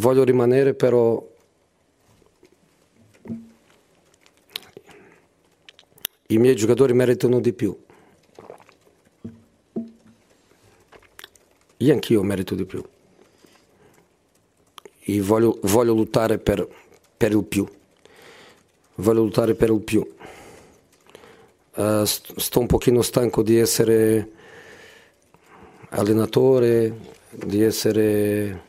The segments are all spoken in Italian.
Voglio rimanere però i miei giocatori meritano di più. Io anch'io merito di più. Io voglio, voglio lottare per, per il più. Voglio lottare per il più. St- sto un pochino stanco di essere allenatore, di essere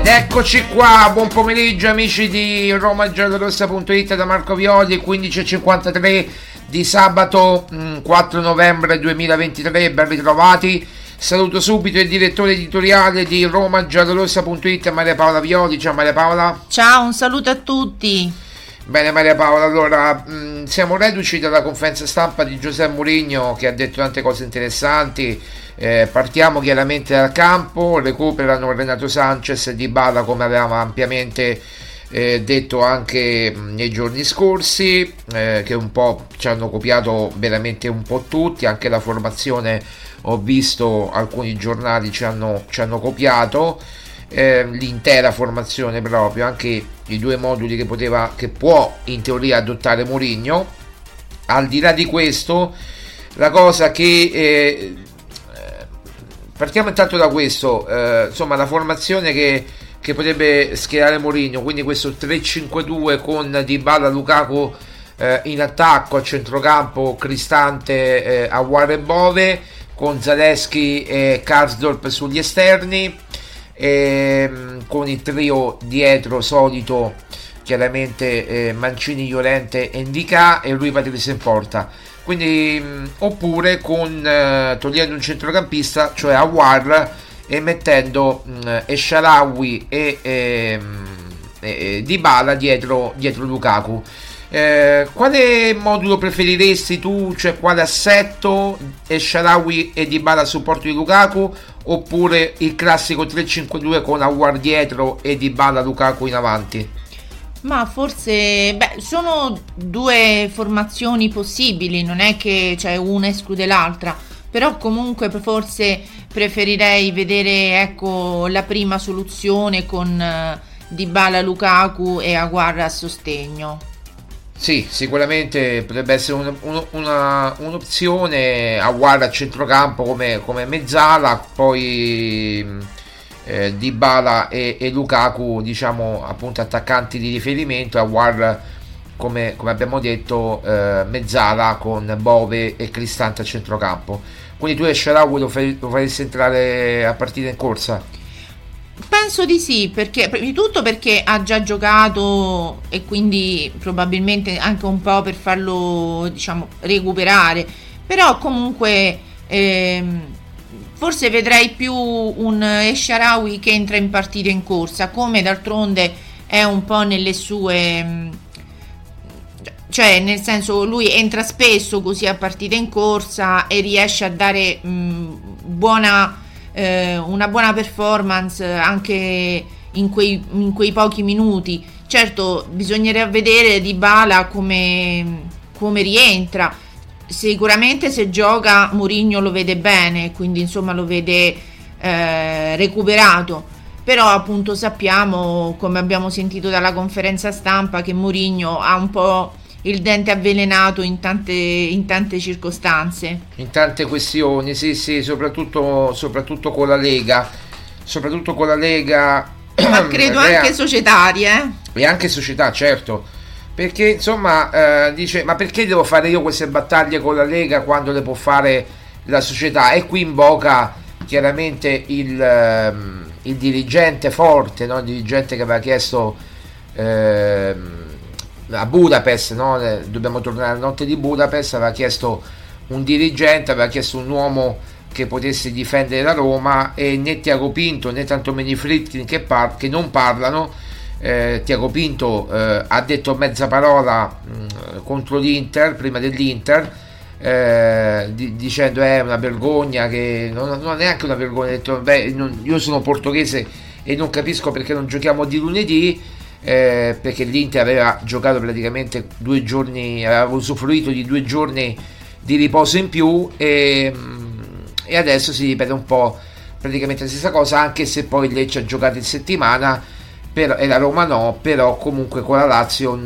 Ed eccoci qua, buon pomeriggio amici di romagiallorossa.it da Marco Violi, 15.53 di sabato mm, 4 novembre 2023, ben ritrovati. Saluto subito il direttore editoriale di romagiallorossa.it Maria Paola Violi, ciao Maria Paola. Ciao, un saluto a tutti. Bene Maria Paola, allora mh, siamo reduci dalla conferenza stampa di Giuseppe Mourinho che ha detto tante cose interessanti. Eh, partiamo chiaramente dal campo, recuperano Renato Sanchez e Dybala come avevamo ampiamente eh, detto anche mh, nei giorni scorsi, eh, che un po' ci hanno copiato veramente un po' tutti, anche la formazione ho visto alcuni giornali ci hanno, ci hanno copiato. Eh, l'intera formazione proprio, anche i due moduli che poteva, che può in teoria adottare Mourinho. al di là di questo, la cosa che... Eh, partiamo intanto da questo, eh, insomma la formazione che, che potrebbe schierare Mourinho, quindi questo 3-5-2 con Dybala, Lukaku eh, in attacco a centrocampo, Cristante, eh, Aguare e Bove, con Zaleschi e Karsdorp sugli esterni, ehm, con il trio dietro solito chiaramente eh, Mancini, Llorente e Indica e lui Patrice in porta quindi mh, oppure con eh, togliendo un centrocampista cioè Awar e mettendo mh, Esharawi e, e, e Dybala dietro, dietro Lukaku eh, quale modulo preferiresti tu? Cioè quale assetto? Esharawi e Dybala a supporto di Lukaku oppure il classico 3-5-2 con Awar dietro e Dybala Lukaku in avanti? Ma forse, beh, sono due formazioni possibili, non è che cioè, una esclude l'altra, però comunque forse preferirei vedere ecco, la prima soluzione con uh, Dybala Lukaku e Aguarra a sostegno. Sì, sicuramente potrebbe essere un, un, una, un'opzione Aguarra a centrocampo come, come mezzala, poi eh, Dybala e, e, Lukaku diciamo appunto attaccanti di riferimento a War come, come abbiamo detto eh, mezzala con Bove e Cristante a centrocampo quindi tu e Sharawi lo, lo faresti entrare a partita in corsa? Penso di sì, perché prima di tutto perché ha già giocato e quindi probabilmente anche un po' per farlo diciamo recuperare, però comunque ehm, Forse vedrei più un Esharawi che entra in partita in corsa, come d'altronde è un po' nelle sue cioè nel senso lui entra spesso così a partita in corsa e riesce a dare mh, buona, eh, una buona performance anche in quei, in quei, pochi minuti certo bisognerebbe vedere di Bala come, come rientra sicuramente se gioca Mourinho lo vede bene, quindi insomma lo vede eh, recuperato. Però appunto sappiamo, come abbiamo sentito dalla conferenza stampa, che Mourinho ha un po' il dente avvelenato in tante, in tante circostanze. In tante questioni, sì, sì, soprattutto, soprattutto con la Lega. Soprattutto con la Lega. Ma credo anche societarie. Eh? E anche società, certo perché insomma eh, dice ma perché devo fare io queste battaglie con la Lega quando le può fare la società e qui invoca chiaramente il, eh, il dirigente forte no? il dirigente che aveva chiesto eh, a Budapest no? Eh, dobbiamo tornare alla notte di Budapest aveva chiesto un dirigente aveva chiesto un uomo che potesse difendere la Roma e né Tiago Pinto né tantomeno Fritkin che, par- che non parlano eh, Tiago Pinto eh, ha detto mezza parola mh, mm, contro l'Inter prima dell'Inter eh, di, dicendo è una vergogna che non, non, è neanche una vergogna ha detto beh, non, io sono portoghese e non capisco perché non giochiamo di lunedì eh, perché l'Inter aveva giocato praticamente due giorni aveva usufruito di due giorni di riposo in più e, mm, e adesso si ripete un po' praticamente la stessa cosa anche se poi Lecce ha giocato in settimana però, e la Roma no, però comunque con la Lazio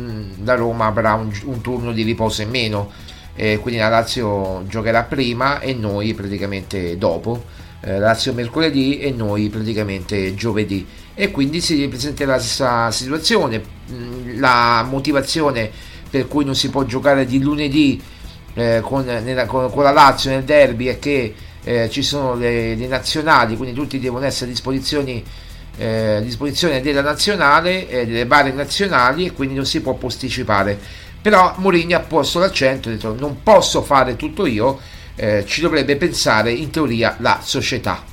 la Roma avrà un, un turno di riposo in meno, eh, quindi la Lazio giocherà prima e noi praticamente dopo, eh, Lazio mercoledì e noi praticamente giovedì e quindi si ripresenterà la stessa situazione, mm, la motivazione per cui non si può giocare di lunedì eh, con, nella, con, con, la Lazio nel derby è che eh, ci sono le, le nazionali, quindi tutti devono essere a disposizione eh, a disposizione della nazionale, eh, delle varie nazionali e quindi non si può posticipare. Però Mourinho ha posto l'accento, ha detto non posso fare tutto io, eh, ci dovrebbe pensare in teoria la società.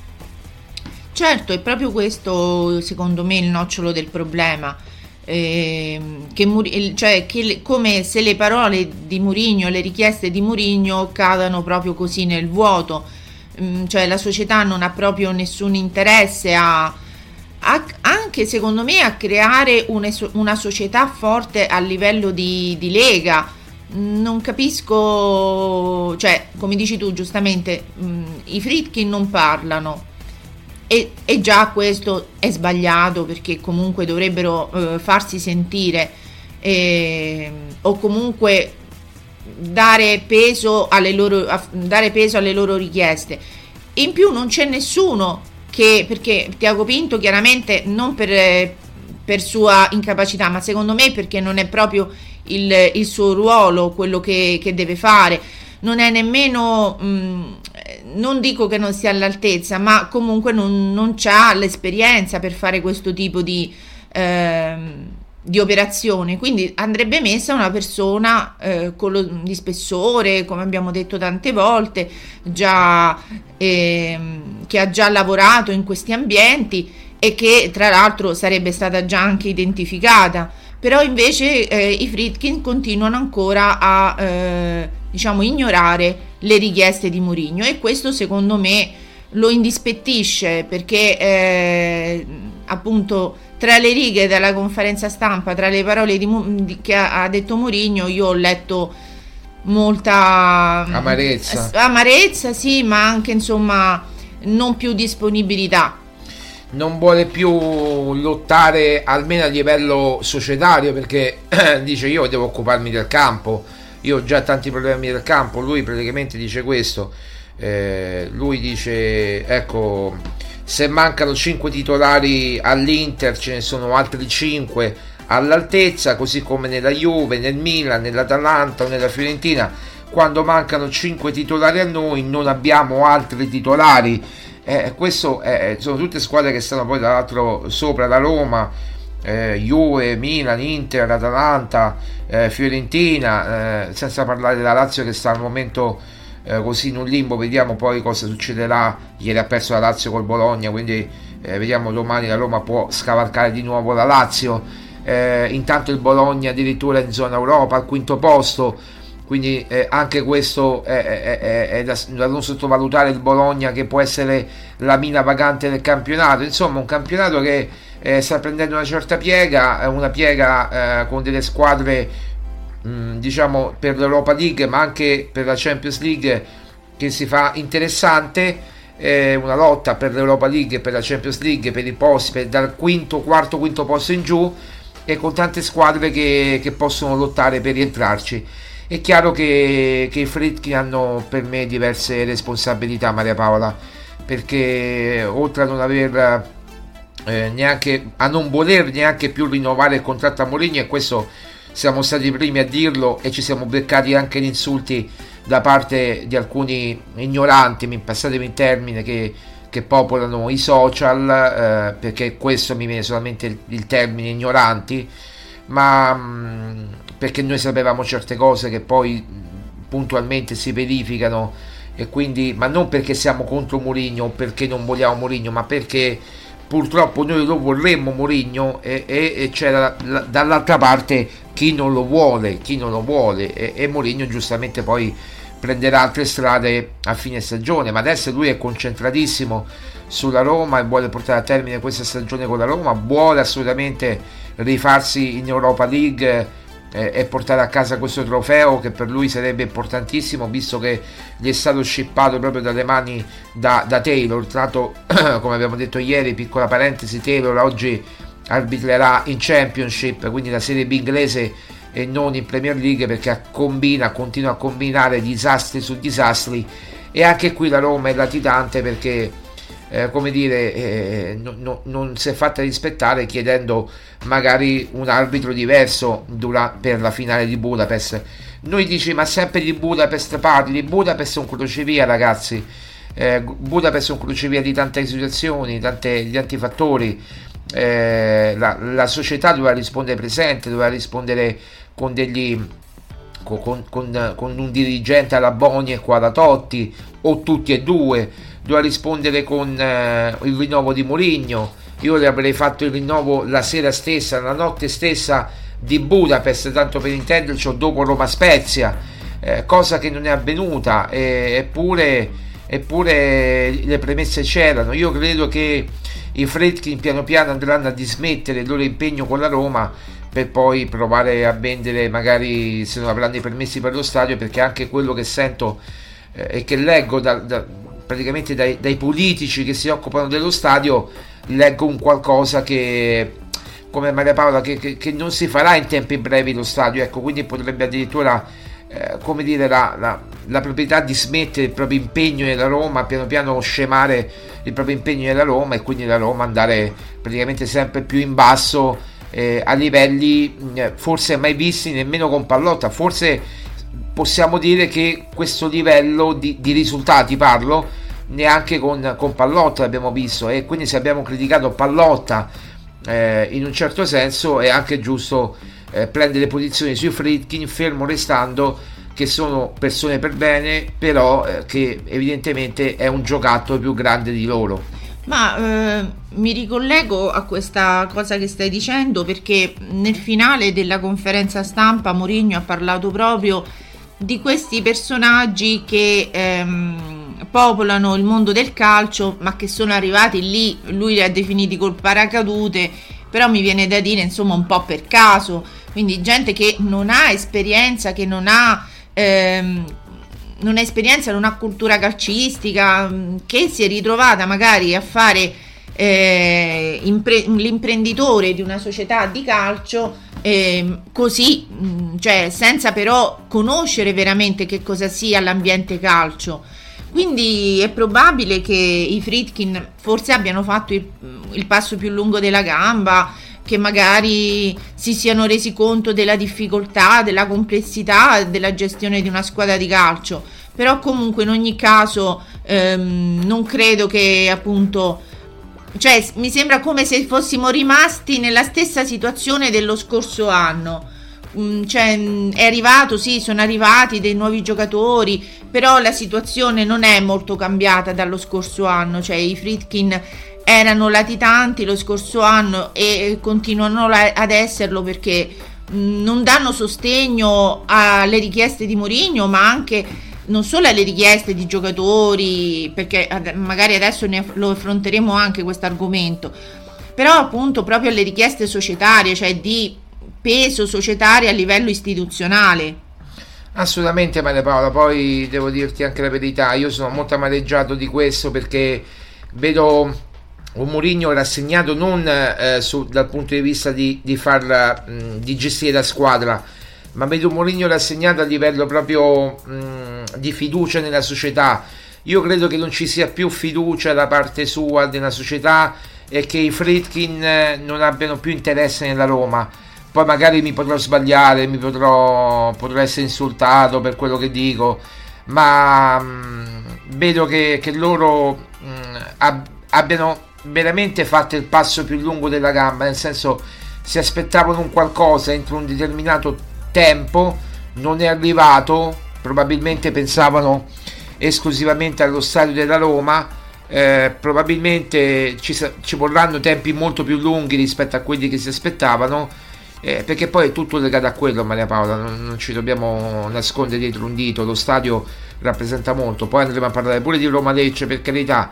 Certo, è proprio questo secondo me il nocciolo del problema. Eh, che, cioè, che, come se le parole di Mourinho, le richieste di Mourinho cadano proprio così nel vuoto, mm, cioè la società non ha proprio nessun interesse a, anche secondo me a creare una società forte a livello di, di lega. Non capisco, cioè, come dici tu giustamente, mh, i Fritkin non parlano e, e, già questo è sbagliato perché comunque dovrebbero eh, farsi sentire eh, o comunque dare peso, alle loro, dare peso alle loro richieste. In più non c'è nessuno che, perché Tiago Pinto chiaramente non per, per sua incapacità, ma secondo me perché non è proprio il, il suo ruolo quello che, che, deve fare, non è nemmeno, mh, non dico che non sia all'altezza, ma comunque non, non ha l'esperienza per fare questo tipo di... Eh, di operazione, quindi andrebbe messa una persona eh, lo, di spessore, come abbiamo detto tante volte, già, eh, che ha già lavorato in questi ambienti e che tra l'altro sarebbe stata già anche identificata. Però invece eh, i Fritkin continuano ancora a eh, diciamo, ignorare le richieste di Mourinho e questo secondo me lo indispettisce perché eh, appunto tra le righe della conferenza stampa, tra le parole di, di, che ha, ha detto Mourinho, io ho letto molta amarezza. amarezza, sì, ma anche insomma non più disponibilità. Non vuole più lottare almeno a livello societario perché dice io devo occuparmi del campo, io ho già tanti problemi del campo, lui praticamente dice questo, eh, lui dice ecco se mancano 5 titolari all'Inter ce ne sono altri 5 all'altezza, così come nella Juve, nel Milan, nell'Atalanta o nella Fiorentina. Quando mancano 5 titolari a noi non abbiamo altri titolari. Eh, questo è, sono tutte squadre che stanno poi tra l'altro sopra la Roma, eh, Juve, Milan, Inter, Atalanta, eh, Fiorentina, eh, senza parlare della Lazio che sta al momento eh, così in un limbo, vediamo poi cosa succederà. Ieri ha perso la Lazio col Bologna, quindi eh, vediamo domani la Roma può scavalcare di nuovo la Lazio. Eh, intanto il Bologna addirittura in zona Europa al quinto posto, quindi eh, anche questo è, è, è, è da, da, non sottovalutare il Bologna che può essere la mina vagante del campionato. Insomma, un campionato che eh, sta prendendo una certa piega, una piega eh, con delle squadre Mm, diciamo per l'Europa League ma anche per la Champions League che si fa interessante. Eh, una lotta per l'Europa League per la Champions League per i posti per, dal quinto, quarto, quinto posto in giù e con tante squadre che, che possono lottare per rientrarci. È chiaro che, che i Fritkin hanno per me diverse responsabilità Maria Paola perché oltre a non aver eh, neanche a non voler neanche più rinnovare il contratto a Mourinho e questo siamo stati i primi a dirlo e ci siamo beccati anche in insulti da parte di alcuni ignoranti, passatemi in termine, che, che popolano i social, eh, perché questo mi viene solamente il, il termine ignoranti, ma mh, mm, perché noi sapevamo certe cose che poi puntualmente si verificano e quindi, ma non perché siamo contro Mourinho o perché non vogliamo Mourinho, ma perché purtroppo noi lo vorremmo Mourinho e, e, e c'era la, dall'altra parte chi non lo vuole, chi non lo vuole e, e Mourinho giustamente poi prenderà altre strade a fine stagione, ma adesso lui è concentratissimo sulla Roma e vuole portare a termine questa stagione con la Roma, vuole assolutamente rifarsi in Europa League eh, e portare a casa questo trofeo che per lui sarebbe importantissimo visto che gli è stato scippato proprio dalle mani da, da Taylor, tra l'altro come abbiamo detto ieri, piccola parentesi, Taylor oggi arbitrerà in Championship, quindi la Serie B inglese e non in Premier League perché combina, continua a combinare disastri su disastri. E anche qui la Roma è latitante perché eh, come dire eh, no, no, non si è fatta rispettare chiedendo magari un arbitro diverso dura, per la finale di Budapest. Noi dici ma sempre di Budapest parli? Budapest è un crocevia ragazzi. Eh, Budapest è un crocevia di tante situazioni tante, di tanti fattori eh, la, la, società doveva rispondere presente, doveva rispondere con degli con, con, con un dirigente alla Boni e qua da Totti o tutti e due, doveva rispondere con eh, il rinnovo di Mourinho. Io le avrei fatto il rinnovo la sera stessa, la notte stessa di Budapest, tanto per intenderci, o dopo Roma Spezia, eh, cosa che non è avvenuta, eh, eppure, eppure le premesse c'erano. Io credo che i Fredkin piano piano andranno a dismettere il loro impegno con la Roma per poi provare a vendere magari se non avranno i permessi per lo stadio perché anche quello che sento eh, e che leggo da, da, praticamente dai, dai, politici che si occupano dello stadio leggo un qualcosa che come Maria Paola che, che, che, non si farà in tempi brevi lo stadio ecco quindi potrebbe addirittura eh, come dire, la, la, la, proprietà di smettere il proprio impegno nella Roma, piano piano scemare il proprio impegno nella Roma e quindi la Roma andare praticamente sempre più in basso eh, a livelli eh, forse mai visti nemmeno con Pallotta, forse possiamo dire che questo livello di, di risultati parlo neanche con, con Pallotta l'abbiamo visto e quindi se abbiamo criticato Pallotta eh, in un certo senso è anche giusto eh, prendere posizioni sui Fritkin fermo restando che sono persone per bene però eh, che evidentemente è un giocattolo più grande di loro. Ma eh, mi ricollego a questa cosa che stai dicendo perché nel finale della conferenza stampa Mourinho ha parlato proprio di questi personaggi che ehm, popolano il mondo del calcio ma che sono arrivati lì, lui li ha definiti col paracadute, però mi viene da dire insomma un po' per caso, quindi gente che non ha esperienza, che non ha... Ehm, non ha esperienza, non ha cultura calcistica, mm, che si è ritrovata magari a fare eh, impre- l'imprenditore di una società di calcio eh, così, mm, cioè senza però conoscere veramente che cosa sia l'ambiente calcio. Quindi è probabile che i Fritkin forse abbiano fatto il, il passo più lungo della gamba, che magari si siano resi conto della difficoltà, della complessità della gestione di una squadra di calcio. Però comunque in ogni caso ehm, non credo che appunto cioè mi sembra come se fossimo rimasti nella stessa situazione dello scorso anno. Mm, cioè, mm, è arrivato, sì, sono arrivati dei nuovi giocatori, però la situazione non è molto cambiata dallo scorso anno. Cioè, i Fritkin erano latitanti lo scorso anno e continuano ad esserlo perché non danno sostegno alle richieste di Mourinho ma anche non solo alle richieste di giocatori perché magari adesso ne, lo affronteremo anche questo argomento però appunto proprio alle richieste societarie cioè di peso societario a livello istituzionale. Assolutamente Maria Paola, poi devo dirti anche la verità, io sono molto amareggiato di questo perché vedo un Mourinho rassegnato non eh, su, dal punto di vista di, di, far, mh, di gestire la squadra, ma vedo Mourinho rassegnato a livello proprio mh, di fiducia nella società. Io credo che non ci sia più fiducia da parte sua nella società e che i Fritkin eh, non abbiano più interesse nella Roma. Poi magari mi potrò sbagliare, mi potrò, potrò essere insultato per quello che dico, ma mh, vedo che, che loro mh, ab- abbiano veramente fatto il passo più lungo della gamba, nel senso si aspettavano un qualcosa entro un determinato tempo, non è arrivato, probabilmente pensavano esclusivamente allo stadio della Roma, eh, probabilmente ci, ci, vorranno tempi molto più lunghi rispetto a quelli che si aspettavano, eh, perché poi è tutto legato a quello Maria Paola, non, non ci dobbiamo nascondere dietro un dito, lo stadio rappresenta molto, poi andremo a parlare pure di Roma Lecce per carità,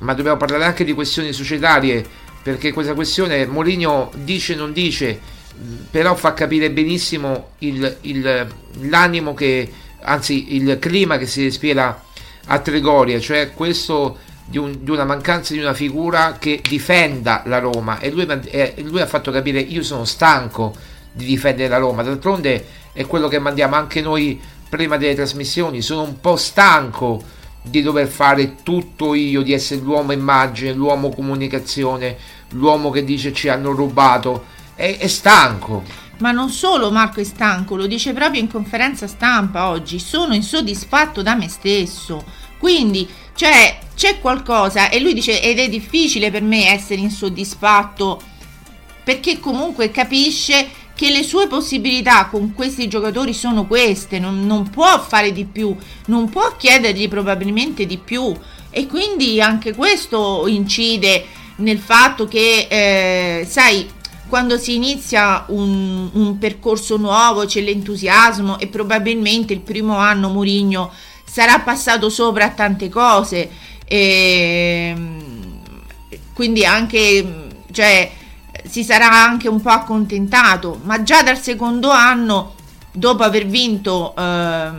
ma dobbiamo parlare anche di questioni societarie perché questa questione Mourinho dice non dice però fa capire benissimo il, il, l'animo che anzi il clima che si respira a Trigoria cioè questo di, un, di, una mancanza di una figura che difenda la Roma. E lui, e lui ha fatto capire io sono stanco di difendere la Roma d'altronde è quello che mandiamo anche noi prima delle trasmissioni. Sono un po' stanco di dover fare tutto io, di essere l'uomo immagine, l'uomo comunicazione, l'uomo che dice ci hanno rubato, è, è stanco. Ma non solo Marco è stanco, lo dice proprio in conferenza stampa oggi, sono insoddisfatto da me stesso. Quindi cioè, c'è qualcosa e lui dice ed è difficile per me essere insoddisfatto perché comunque capisce che le sue possibilità con questi giocatori sono queste, non, non può fare di più, non può chiedergli probabilmente di più e quindi anche questo incide nel fatto che, eh, sai, quando si inizia un, un, percorso nuovo c'è l'entusiasmo e probabilmente il primo anno Murigno sarà passato sopra a tante cose. E quindi anche cioè si sarà anche un po' accontentato, ma già dal secondo anno, dopo aver vinto eh,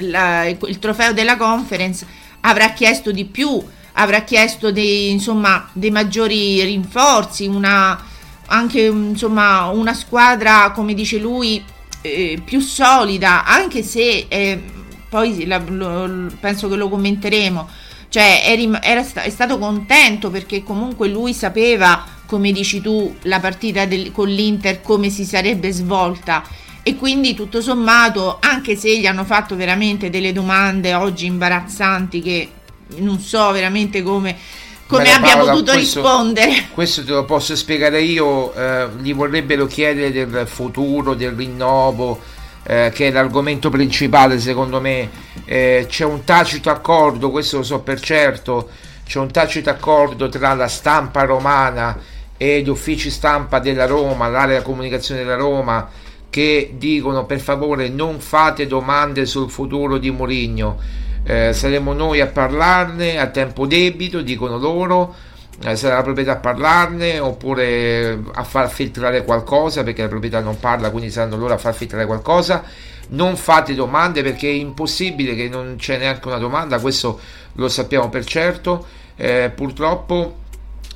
la, il trofeo della conference, avrà chiesto di più, avrà chiesto dei, insomma, dei maggiori rinforzi, una, anche insomma, una squadra, come dice lui, eh, più solida, anche se eh, poi la, lo, penso che lo commenteremo. Cioè, eri, era, è stato contento perché comunque lui sapeva, come dici tu, la partita del, con l'Inter come si sarebbe svolta e quindi tutto sommato, anche se gli hanno fatto veramente delle domande oggi imbarazzanti che non so veramente come come abbia Paola, potuto questo, rispondere? Questo te lo posso spiegare io, eh, gli vorrebbero chiedere del futuro, del rinnovo, eh, che è l'argomento principale secondo me. Eh, c'è un tacito accordo, questo lo so per certo, c'è un tacito accordo tra la stampa romana e gli uffici stampa della Roma, l'area comunicazione della Roma, che dicono per favore non fate domande sul futuro di Mourinho eh, saremo noi a parlarne a tempo debito, dicono loro, eh, sarà la proprietà a parlarne oppure a far filtrare qualcosa perché la proprietà non parla, quindi saranno loro a far filtrare qualcosa. Non fate domande perché è impossibile che non c'è neanche una domanda, questo lo sappiamo per certo. Eh, purtroppo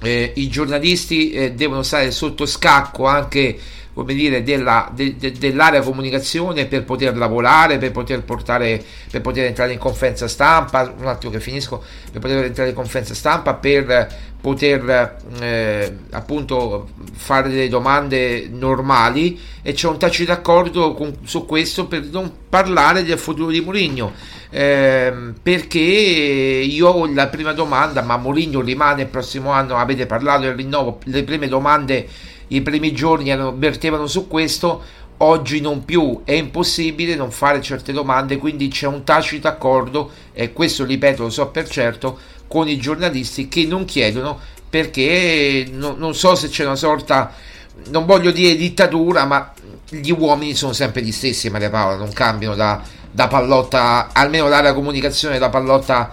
eh, i giornalisti eh, devono stare sotto scacco anche come dire, della, de, de, dell'area comunicazione per poter lavorare, per poter portare, per poter entrare in conferenza stampa, un attimo che finisco, per poter entrare in conferenza stampa, per poter eh, appunto fare delle domande normali e c'è un tacito accordo con, su questo per non parlare del futuro di Mourinho. Eh, perché io ho la prima domanda ma Mourinho rimane il prossimo anno avete parlato del rinnovo le prime domande i primi giorni vertevano su questo, oggi non più, è impossibile non fare certe domande, quindi c'è un tacito accordo, e questo ripeto lo so per certo, con i giornalisti che non chiedono perché no, non so se c'è una sorta, non voglio dire dittatura, ma gli uomini sono sempre gli stessi, Maria Paola, non cambiano da, da pallotta, almeno l'area comunicazione da pallotta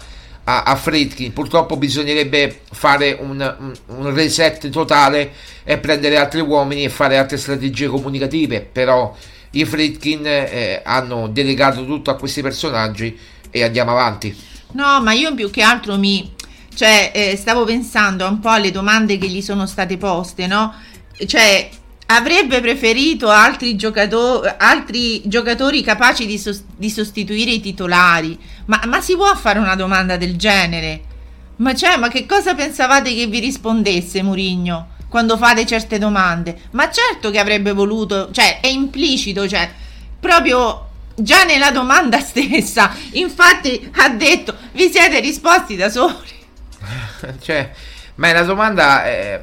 a, a Fredkin. Purtroppo bisognerebbe fare un, un, reset totale e prendere altri uomini e fare altre strategie comunicative, però i Fredkin eh, hanno delegato tutto a questi personaggi e andiamo avanti. No, ma io più che altro mi... Cioè, eh, stavo pensando un po' alle domande che gli sono state poste, no? Cioè, avrebbe preferito altri, giocato- altri giocatori capaci di, sos- di sostituire i titolari. Ma-, ma, si può fare una domanda del genere? Ma, cioè, ma che cosa pensavate che vi rispondesse Murigno quando fate certe domande? Ma certo che avrebbe voluto, cioè è implicito, cioè proprio già nella domanda stessa. Infatti ha detto vi siete risposti da soli. cioè, ma la domanda è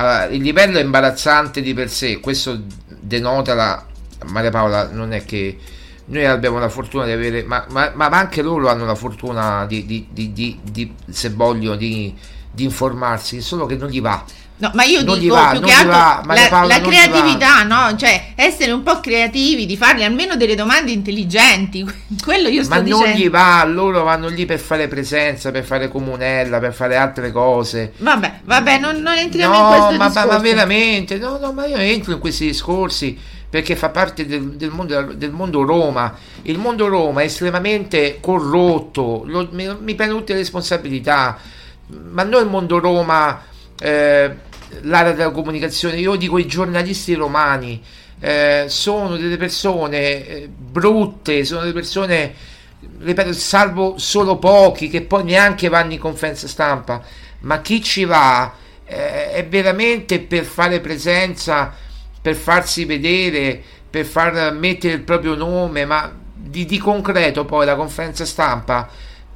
allora, il livello è imbarazzante di per sé, questo denota la Maria Paola, non è che noi abbiamo la fortuna di avere, ma, ma, ma anche loro hanno la fortuna di, di, di, di se vogliono, di, informarsi, solo che non gli va. No, ma io non dico va, più che altro va, la, Paola, la creatività, no? Cioè, essere un po' creativi, di fargli almeno delle domande intelligenti. Quello io sto ma dicendo. Ma non gli va, loro vanno lì per fare presenza, per fare comunella, per fare altre cose. Vabbè, vabbè, non, non entriamo no, in questo ma, discorso. ma veramente, no, no, ma io entro in questi discorsi perché fa parte del, del, mondo, del mondo, Roma. Il mondo Roma è estremamente corrotto, lo, mi, mi prendo tutte le responsabilità, ma noi il mondo Roma... Eh, l'area della comunicazione, io dico i giornalisti romani, eh, sono delle persone eh, brutte, sono delle persone, ripeto, salvo solo pochi che poi neanche vanno in conferenza stampa, ma chi ci va eh, è veramente per fare presenza, per farsi vedere, per far mettere il proprio nome, ma di, di concreto poi la conferenza stampa,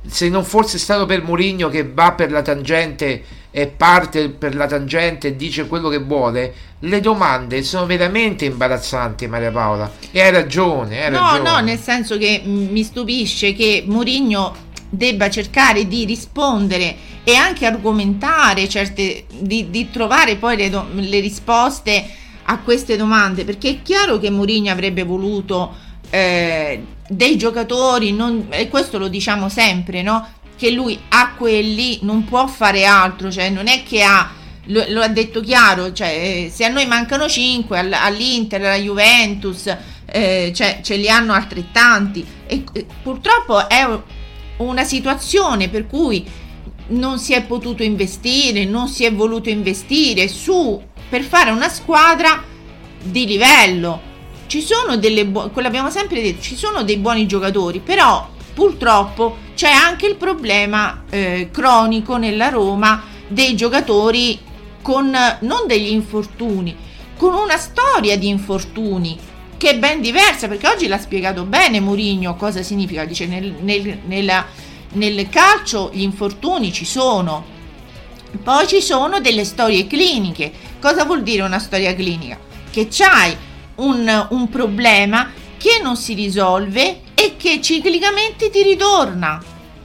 se non fosse stato per Mourinho che va per la tangente e parte per la tangente e dice quello che vuole, le domande sono veramente imbarazzanti, Maria Paola. E hai ragione, hai no, ragione. No, nel senso che mi stupisce che Mourinho debba cercare di rispondere e anche argomentare certe, di, di trovare poi le, do, le, risposte a queste domande, perché è chiaro che Mourinho avrebbe voluto eh, dei giocatori, non, e questo lo diciamo sempre, no? che lui a quelli non può fare altro, cioè non è che ha, lo, lo ha detto chiaro, cioè se a noi mancano 5 all'Inter, alla Juventus, eh, cioè, ce li hanno altrettanti e, e purtroppo è una situazione per cui non si è potuto investire, non si è voluto investire su per fare una squadra di livello ci sono delle bu- quello abbiamo sempre detto, ci sono dei buoni giocatori, però purtroppo c'è anche il problema eh, cronico nella Roma dei giocatori con non degli infortuni, con una storia di infortuni che è ben diversa perché oggi l'ha spiegato bene Mourinho cosa significa, dice nel, nel, nella, nel calcio gli infortuni ci sono, poi ci sono delle storie cliniche. Cosa vuol dire una storia clinica? Che c'hai un, un problema che non si risolve e che ciclicamente ti ritorna.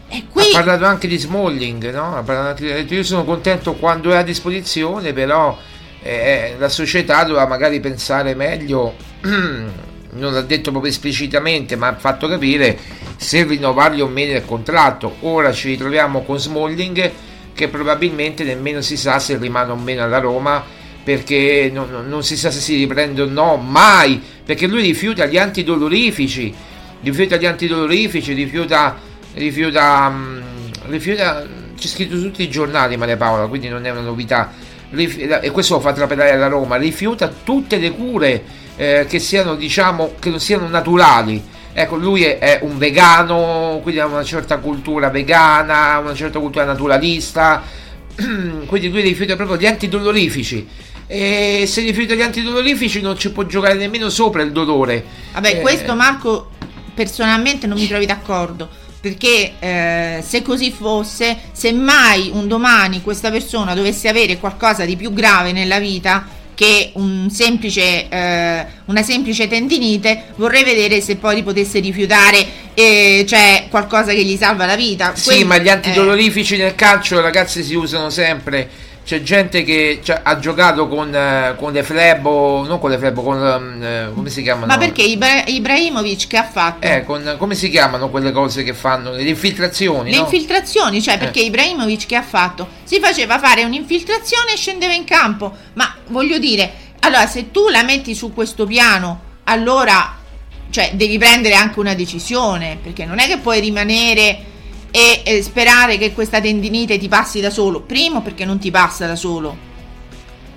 E qui... Ha parlato anche di Smalling, no? Anche di... Io sono contento quando è a disposizione, però eh, la società doveva magari pensare meglio, non l'ha detto proprio esplicitamente, ma ha fatto capire se rinnovargli o meno il contratto. Ora ci ritroviamo con Smalling che probabilmente nemmeno si sa se rimane o meno alla Roma perché non, non, si sa se si riprende o no, mai, perché lui rifiuta gli antidolorifici, rifiuta gli antidolorifici, rifiuta, rifiuta, mm, rifiuta, c'è scritto su tutti i giornali Maria Paola, quindi non è una novità, e questo lo fa trapelare alla Roma, rifiuta tutte le cure eh, che siano, diciamo, che non siano naturali. Ecco, lui è, è, un vegano, quindi ha una certa cultura vegana, una certa cultura naturalista, quindi lui rifiuta proprio gli antidolorifici e se rifiuta gli antidolorifici non ci può giocare nemmeno sopra il dolore. Vabbè, eh, questo Marco personalmente non mi trovi d'accordo. Perché eh, se così fosse, se mai un domani questa persona dovesse avere qualcosa di più grave nella vita, che un semplice, eh, una semplice tendinite, vorrei vedere se poi li potesse rifiutare, eh, cioè qualcosa che gli salva la vita. Sì, Quindi, ma gli antidolorifici nel calcio, ragazzi, si usano sempre c'è gente che cioè, ha giocato con, eh, con le flebo, non con le flebo, con mm, eh, come si chiamano? Ma perché Ibra- Ibrahimovic che ha fatto? Eh, con, come si chiamano quelle cose che fanno? Le infiltrazioni? Le no? infiltrazioni, cioè perché eh. Ibrahimovic che ha fatto? Si faceva fare un'infiltrazione e scendeva in campo. Ma voglio dire, allora se tu la metti su questo piano, allora cioè, devi prendere anche una decisione, perché non è che puoi rimanere e eh, sperare che questa tendinite ti passi da solo. Primo perché non ti passa da solo.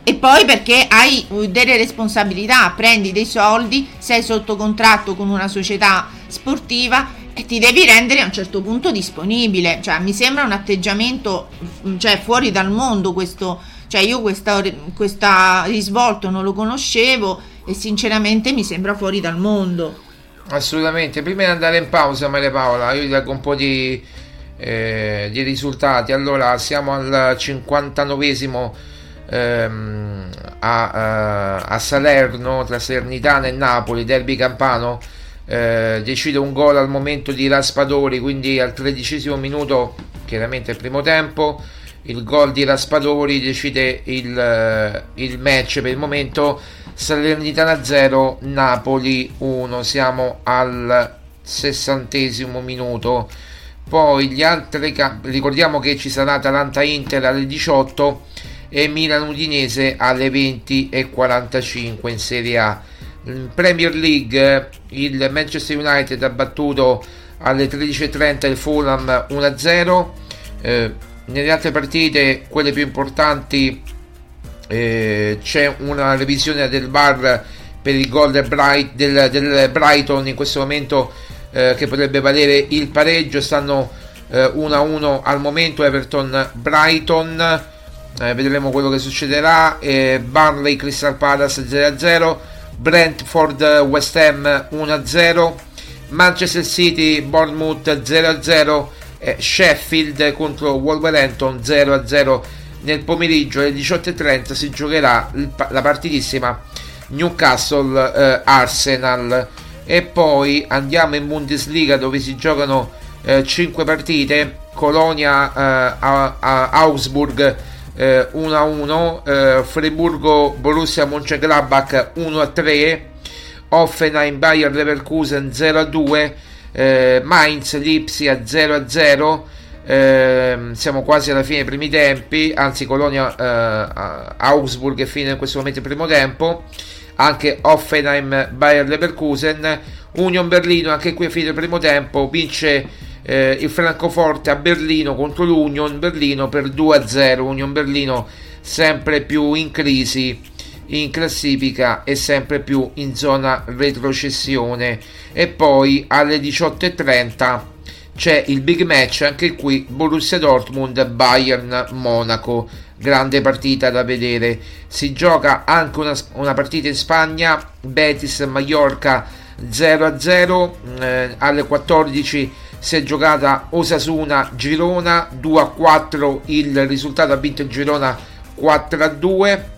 E poi perché hai uh, delle responsabilità, prendi dei soldi, sei sotto contratto con una società sportiva e ti devi rendere a un certo punto disponibile. Cioè, mi sembra un atteggiamento mm, cioè, fuori dal mondo questo. Cioè, io questa risvolto non lo conoscevo e sinceramente mi sembra fuori dal mondo. Assolutamente. Prima di andare in pausa, Maria Paola, io ti leggo un po' di eh, di risultati. Allora siamo al 59esimo ehm, a, eh, a, Salerno tra Salernitana e Napoli, derby campano. Eh, decide un gol al momento di Raspadori, quindi al tredicesimo minuto, chiaramente il primo tempo. Il gol di Raspadori decide il, eh, il match per il momento. Salernitana 0, Napoli 1. Siamo al sessantesimo minuto poi gli altri ricordiamo che ci sarà Atalanta-Inter alle 18 e Milan-Udinese alle 20.45 in Serie A. In Premier League il Manchester United ha battuto alle 13.30 il Fulham 1-0. Eh, nelle altre partite, quelle più importanti, eh, c'è una revisione del VAR per il gol del, Bright, del, del Brighton in questo momento eh, che potrebbe valere il pareggio. Stanno eh, 1-1 al momento Everton-Brighton. Eh, vedremo quello che succederà. Barley Crystal Palace 0-0. Brentford West Ham 1-0. Manchester City Bournemouth 0-0. Sheffield contro Wolverhampton 0-0 nel pomeriggio alle 18.30 si giocherà la partitissima Newcastle eh, Arsenal e poi andiamo in Bundesliga dove si giocano eh, 5 partite. Colonia eh, a, a Augsburg eh, 1-1 eh, Friburgo Borussia Mönchengladbach 1-3 Offenheim Bayer Leverkusen 0-2 eh, Mainz Lipsia 0-0 eh, siamo quasi alla fine dei primi tempi. Anzi Colonia eh, Augsburg è fine in questo momento il primo tempo anche Offenheim Bayer Leverkusen Union Berlino anche qui a fine del primo tempo vince eh, il Francoforte a Berlino contro l'Union Berlino per 2-0 Union Berlino sempre più in crisi in classifica è sempre più in zona retrocessione. E poi alle 18.30 c'è il big match anche qui Borussia Dortmund Bayern Monaco grande partita da vedere. Si gioca anche una, una partita in Spagna Betis Mallorca 0 0 eh, alle 14 si è giocata Osasuna Girona 2 4 il risultato ha vinto il Girona 4 2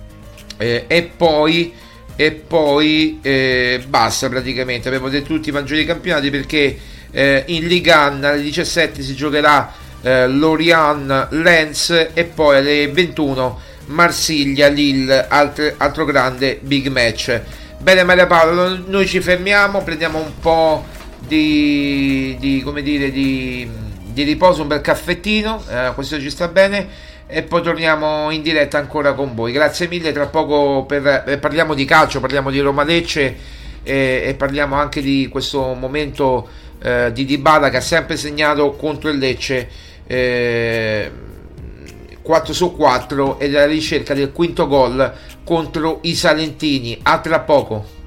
eh, e poi e poi eh, basta praticamente. Abbiamo detto tutti i maggiori campionati perché eh, in Liga alle 17 si giocherà eh, Lorient Lens e poi alle 21 Marsiglia Lille altro, altro grande big match bene Maria Paolo noi ci fermiamo prendiamo un po' di, di come dire di, di riposo un bel caffettino eh, questo ci sta bene e poi torniamo in diretta ancora con voi. Grazie mille, tra poco per, eh, parliamo di calcio, parliamo di Roma Lecce e, e parliamo anche di questo momento eh, di Dybala che ha sempre segnato contro il Lecce eh, 4 su 4 ed è alla ricerca del quinto gol contro i Salentini. A tra poco.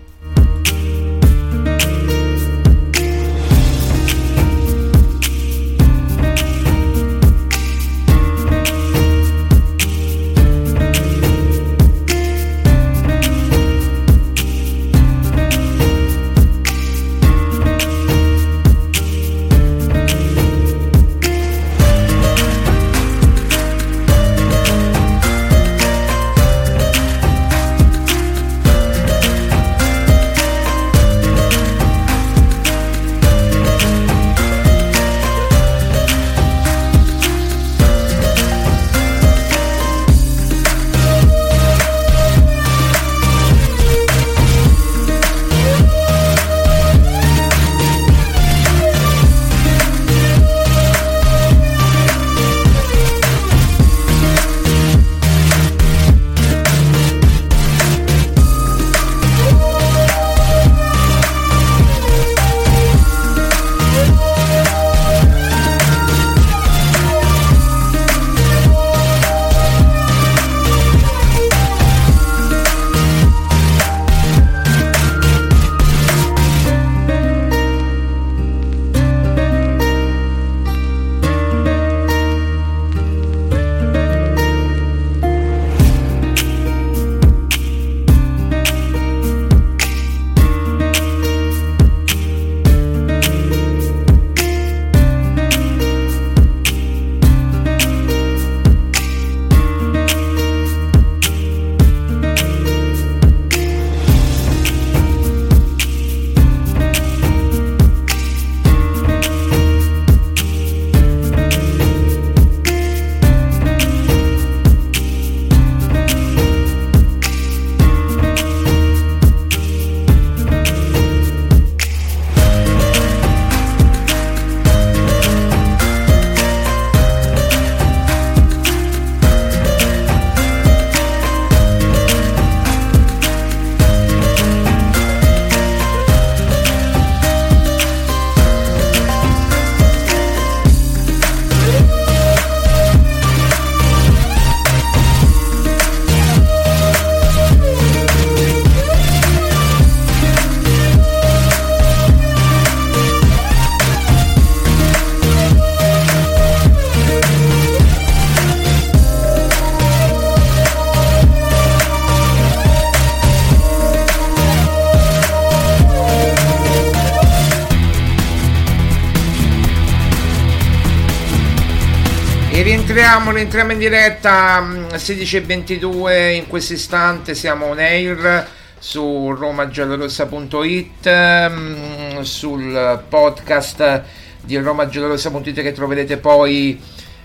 Rientriamo, rientriamo in diretta 16.22 in questo istante siamo on air su romagiallorossa.it mm, sul podcast di romagiallorossa.it che troverete poi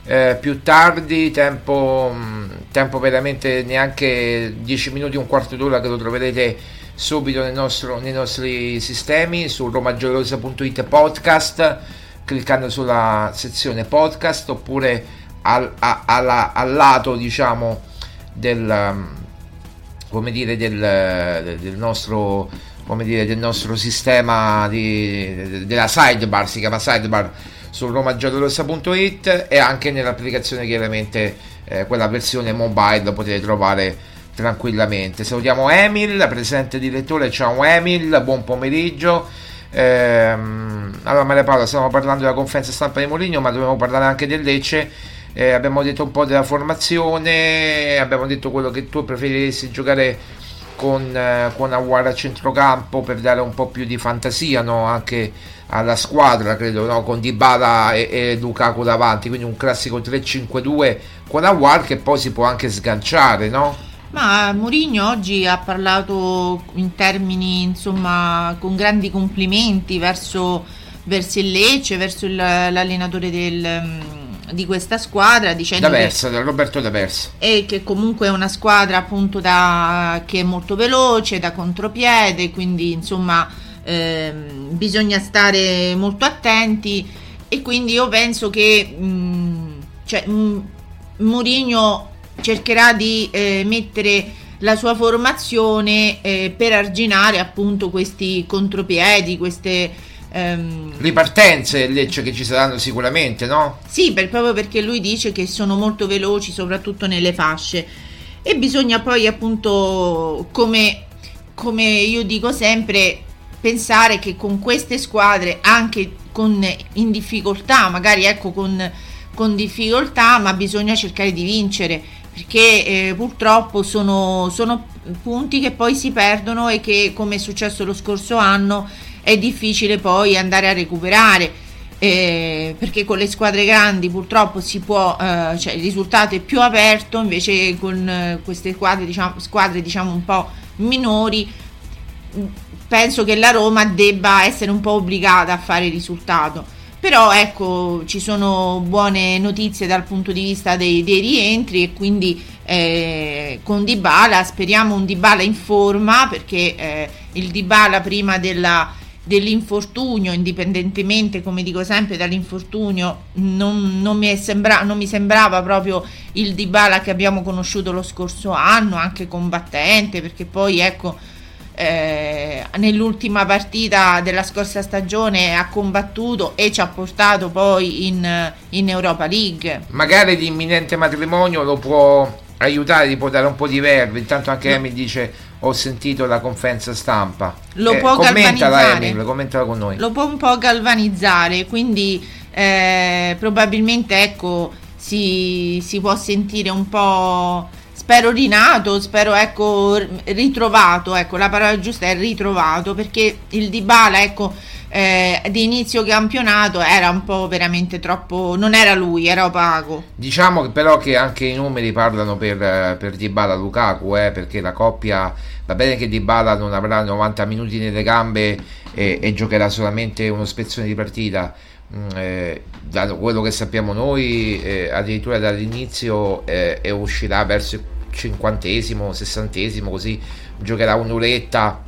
eh, più tardi. Tempo, mm, tempo veramente neanche 10 minuti un quarto d'ora che lo troverete subito nel nostro, nei nostri sistemi su romagiallorossa.it podcast. Cliccando sulla sezione podcast oppure al, a, alla, al lato diciamo del um, come dire del, del nostro come dire del nostro sistema di, della sidebar si chiama sidebar su romagiallorossa.it e anche nell'applicazione chiaramente eh, quella versione mobile potete trovare tranquillamente. Salutiamo Emil, presente direttore, ciao Emil, buon pomeriggio. Ehm, allora Maria Paola, stiamo parlando della conferenza stampa di Moligno, ma dobbiamo parlare anche del Lecce. Eh, abbiamo detto un po' della formazione, abbiamo detto quello che tu preferiresti giocare con, eh, con Aguara a centrocampo per dare un po' più di fantasia no? anche alla squadra, credo, no? con Dybala e, e Lukaku davanti, quindi un classico 3-5-2 con Aguar che poi si può anche sganciare, no? Ma Mourinho oggi ha parlato in termini, insomma, con grandi complimenti verso, verso il Lecce, verso il, l'allenatore del, mm, di questa squadra, dicendo da che, da Roberto da. E che comunque è una squadra appunto da, che è molto veloce, da contropiede, quindi insomma ehm, bisogna stare molto attenti e quindi io penso che mh, mm, cioè, mh, mm, Mourinho cercherà di eh, mettere la sua formazione eh, per arginare appunto questi contropiedi, queste ehm... ripartenze Lecce che ci saranno sicuramente, no? Sì, per, proprio perché lui dice che sono molto veloci, soprattutto nelle fasce. E bisogna poi appunto, come, come io dico sempre, pensare che con queste squadre, anche con, in difficoltà, magari ecco con, con difficoltà, ma bisogna cercare di vincere perché eh, purtroppo sono, sono punti che poi si perdono e che come è successo lo scorso anno è difficile poi andare a recuperare eh, perché con le squadre grandi purtroppo si può eh, cioè il risultato è più aperto invece con eh, queste squadre diciamo, squadre diciamo un po' minori penso che la Roma debba essere un po' obbligata a fare risultato. Però ecco ci sono buone notizie dal punto di vista dei, dei rientri e quindi eh, con Dybala speriamo un Dybala in forma perché eh, il Dybala prima della, dell'infortunio indipendentemente come dico sempre dall'infortunio non, non, mi sembra, non mi sembrava proprio il Dybala che abbiamo conosciuto lo scorso anno anche combattente perché poi ecco eh, nell'ultima partita della scorsa stagione ha combattuto e ci ha portato poi in, in Europa League. Magari l'imminente matrimonio lo può aiutare, di può dare un po' di verve. Intanto anche no. Emi dice ho sentito la conferenza stampa. Lo eh, può commentala Emil, commentala con noi. Lo può un po' galvanizzare, quindi eh, probabilmente ecco si, si può sentire un po' spero rinato, spero ecco ritrovato, ecco la parola giusta è ritrovato perché il Dybala ecco eh, di inizio campionato era un po' veramente troppo non era lui, era opaco. Diciamo però che anche i numeri parlano per, per Dybala Lukaku, eh, perché la coppia va bene che Dybala non avrà 90 minuti nelle gambe e, e giocherà solamente uno spezzone di partita. Mm, eh, da quello che sappiamo noi, eh, addirittura dall'inizio eh, e uscirà verso il cinquantesimo, sessantesimo, così giocherà un'oretta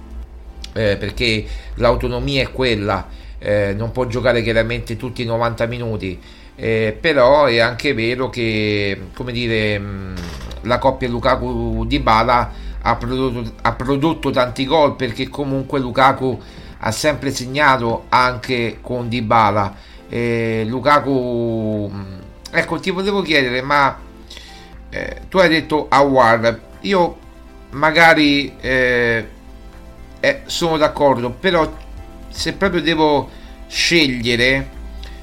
eh, perché l'autonomia è quella, eh, non può giocare chiaramente tutti i 90 minuti, eh, però è anche vero che come dire, mm, la coppia Lukaku di Bala ha prodotto, ha prodotto tanti gol perché comunque Lukaku ha sempre segnato anche con Dybala. Eh, Lukaku, mm, ecco, ti volevo chiedere, ma eh, tu hai detto Awar, io magari eh, eh, sono d'accordo, però se proprio devo scegliere,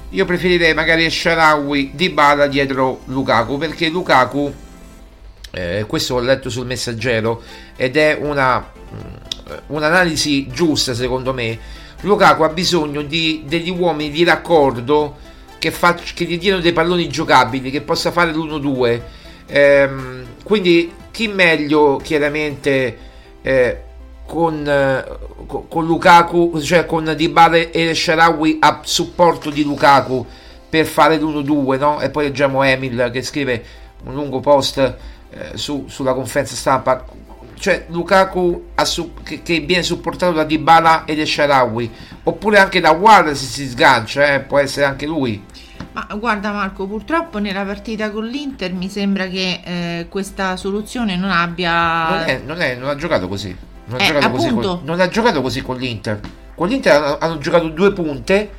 io preferirei magari Sharawi di Bala dietro Lukaku, perché Lukaku, eh, questo ho letto sul messaggero, ed è una, mm, un'analisi giusta secondo me, Lukaku ha bisogno di, degli uomini di raccordo che, fa, che gli diano dei palloni giocabili, che possa fare l'1-2 Ehm, quindi chi meglio chiaramente eh, con, eh, con Lukaku, cioè con Dybala e Sharawi a supporto di Lukaku per fare l'1-2, no? E poi leggiamo Emil che scrive un lungo post eh, su, sulla conferenza stampa. Cioè Lukaku che, che, viene supportato da Dybala e da Sharawi, oppure anche da Ward se si sgancia, eh, può essere anche lui. Ma guarda Marco, purtroppo nella partita con l'Inter mi sembra che eh, questa soluzione non abbia... Non, è, non, è, non ha giocato così. Non ha, eh, giocato così con, non ha giocato così con l'Inter. Con l'Inter hanno, hanno, giocato due punte.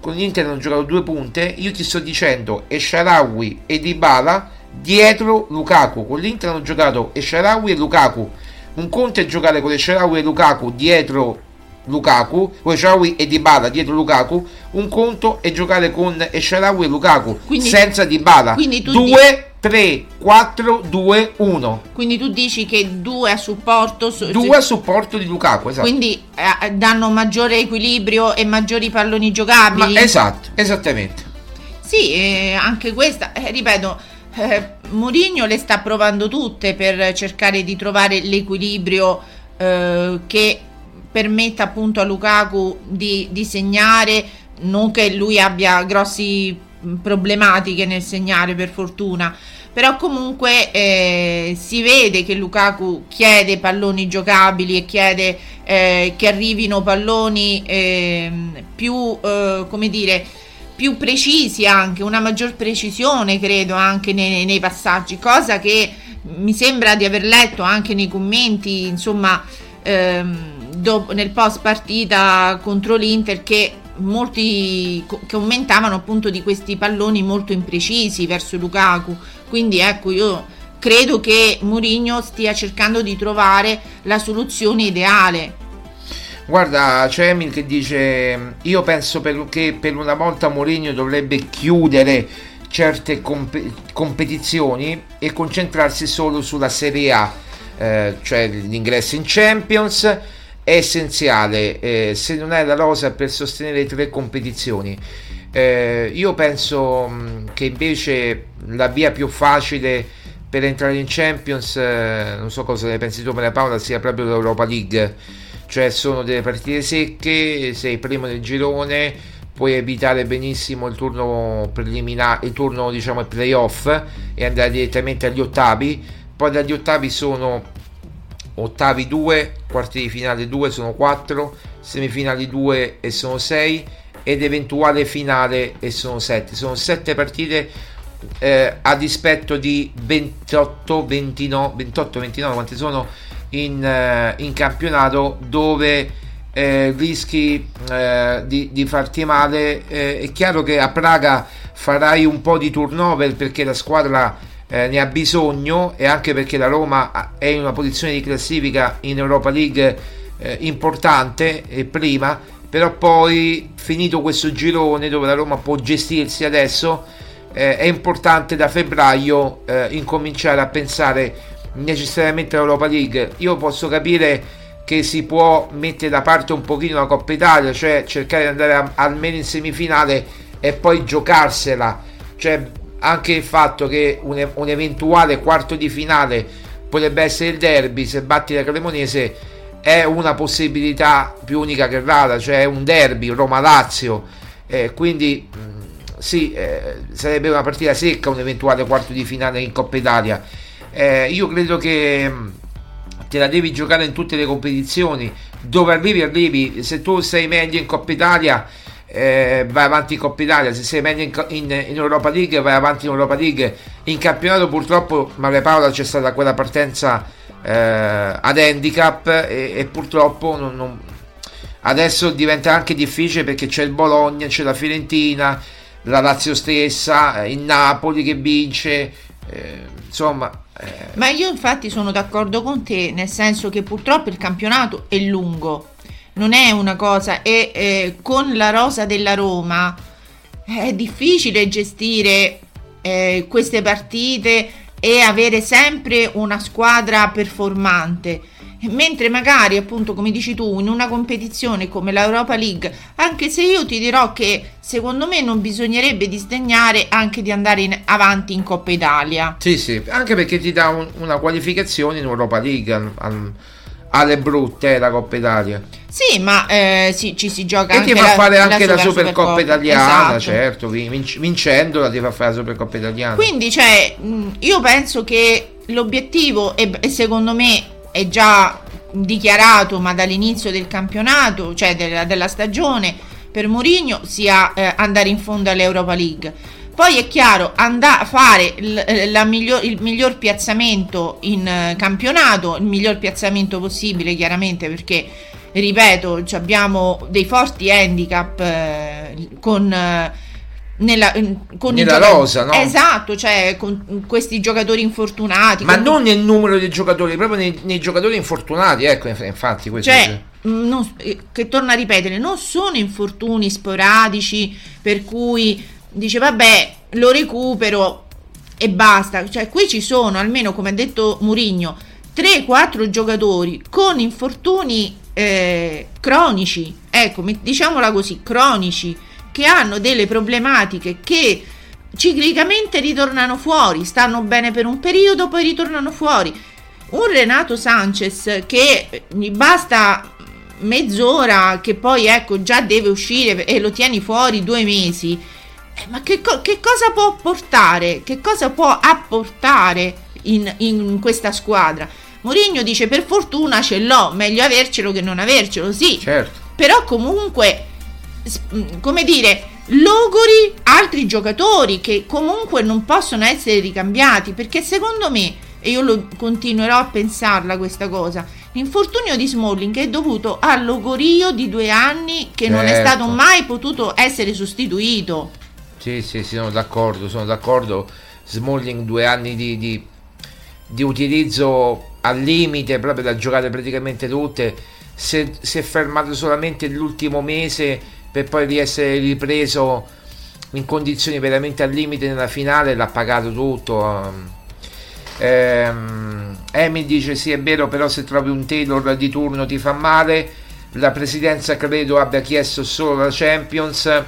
Con l'Inter hanno giocato due punte. Io ti sto dicendo, e Sharawi e Dybala dietro Lukaku. Con l'Inter hanno giocato Esharawi e Lukaku. Un conto è giocare con Esharawi e Lukaku dietro Lukaku, con Esharawi e Dybala dietro Lukaku. Un conto è giocare con Esharawi e Lukaku Quindi- senza Dybala. quindi tu 2, 3, 4, 2, 1. Quindi tu dici che due a supporto, su- 2 a supporto di Lukaku, esatto. quindi eh, danno maggiore equilibrio e maggiori palloni giocabili. Ma esatto, esattamente. Sì, eh, anche questa, eh, ripeto, eh, Mourinho le sta provando tutte per cercare di trovare l'equilibrio eh, che permetta appunto a Lukaku di, di segnare, non che lui abbia grossi mh, problematiche nel segnare per fortuna, però comunque eh, si vede che Lukaku chiede palloni giocabili e chiede eh, che arrivino palloni ehm, più, eh, come dire, più precisi anche, una maggior precisione credo anche nei, nei passaggi, cosa che mi sembra di aver letto anche nei commenti, insomma, ehm, dopo- nel post partita contro l'Inter che molti co- commentavano appunto di questi palloni molto imprecisi verso Lukaku. Quindi ecco, io credo che Mourinho stia cercando di trovare la soluzione ideale. Guarda, c'è Emil che dice: Io penso per- che per una volta Mourinho dovrebbe chiudere certe comp- competizioni e concentrarsi solo sulla Serie A, eh, cioè l'ingresso in Champions è essenziale. eh, se non hai la rosa per sostenere tre competizioni, Eh, io penso mh, che invece la via più facile per entrare in Champions, eh, non so cosa ne pensi tu, Maria Paola, sia proprio l'Europa League cioè sono delle partite secche, sei primo del girone, puoi evitare benissimo il turno preliminare, il turno diciamo playoff e andare direttamente agli ottavi, poi dagli ottavi sono ottavi 2, quarti di finale 2 sono 4, semifinali 2 e sono 6 ed eventuale finale e sono 7, sono 7 partite eh, a dispetto di 28, 29, 28, 29 quanti sono in, eh, in campionato dove eh, rischi eh, di, di farti male. Eh, è chiaro che a Praga farai un po' di turnover perché la squadra eh, ne ha bisogno e anche perché la Roma è in una posizione di classifica in Europa League importante e prima, però poi finito questo girone dove la Roma può gestirsi adesso eh, è importante da febbraio eh, incominciare a pensare necessariamente all'Europa League. Io posso capire che si può mettere da parte un pochino la Coppa Italia, cioè cercare di andare a- almeno in semifinale e poi giocarsela. Cioè anche il fatto che un, un eventuale quarto di finale potrebbe essere il derby se batti la Cremonese è una possibilità più unica che rara, cioè è un derby Roma-Lazio. Eh, quindi mh, sì, eh, sarebbe una partita secca un eventuale quarto di finale in Coppa Italia. Eh, io credo che mh, te la devi giocare in tutte le competizioni. Dove arrivi, arrivi. Se tu sei meglio in Coppa Italia, eh, vai avanti in Coppa Italia. Se sei meglio in, in- in Europa League, vai avanti in Europa League. In campionato, purtroppo, Maria Paola c'è stata quella partenza eh, ad handicap e, e purtroppo non- non, adesso diventa anche difficile perché c'è il Bologna, c'è la Fiorentina, la Lazio stessa, eh, il Napoli che vince. Eh, insomma, eh, Ma io infatti sono d'accordo con te, nel senso che purtroppo il campionato è lungo, non è una cosa, e eh, con la rosa della Roma è difficile gestire eh, queste partite e avere sempre una squadra performante. Mentre magari, appunto, come dici tu, in una competizione come l'Europa League, anche se io ti dirò che secondo me non bisognerebbe disdegnare anche di andare in- avanti in Coppa Italia. Sì, sì, anche perché ti dà un- una qualificazione in Europa League al- al- alle brutte eh, la Coppa Italia. Sì, ma eh, sì, ci si gioca E anche ti fa la- fare anche la, Super- Supercoppa Supercoppa. italiana, Esatto. certo, vinc- vincendola ti fa fare la Supercoppa italiana. Quindi, cioè, io penso che l'obiettivo, e secondo me è già dichiarato, ma dall'inizio del campionato, cioè della, della stagione, per Mourinho sia eh, andare in fondo all'Europa League. Poi è chiaro, andare a fare il, eh, miglior- il miglior piazzamento in eh, campionato, il miglior piazzamento possibile, chiaramente, perché ripeto, abbiamo dei forti handicap eh, con eh, nella, con Nella rosa, no? Esatto, cioè con questi giocatori infortunati. Ma con- non nel numero dei giocatori, proprio nei, nei giocatori infortunati, ecco, inf- infatti questo Cioè, mh, non- eh, che torna a ripetere, non sono infortuni sporadici per cui dice vabbè lo recupero e basta. Cioè, qui ci sono, almeno come ha detto Murigno, 3-4 giocatori con infortuni eh, cronici, ecco, diciamola così, cronici, che hanno delle problematiche che ciclicamente ritornano fuori, stanno bene per un periodo, poi ritornano fuori. Un Renato Sanchez che gli basta mezz'ora, che poi ecco già deve uscire e lo tieni fuori due mesi. Eh, ma che, co- che cosa può portare? Che cosa può apportare in, in questa squadra? Mourinho dice per fortuna ce l'ho, meglio avercelo che non avercelo, sì. Certo. Però comunque, come dire, logori altri giocatori che comunque non possono essere ricambiati, perché secondo me, e io lo continuerò a pensarla questa cosa, l'infortunio di Smalling è dovuto al logorio di due anni che non è Certo. stato mai potuto essere sostituito. Sì, sì, sì, sono d'accordo, sono d'accordo. Smalling due anni di, di- di utilizzo al limite, proprio da giocare praticamente tutte. Si è fermato solamente l'ultimo mese per poi di essere ripreso in condizioni veramente al limite nella finale, l'ha pagato tutto. Ehm, Emi dice sì è vero, però se trovi un Taylor di turno ti fa male. La presidenza credo abbia chiesto solo la Champions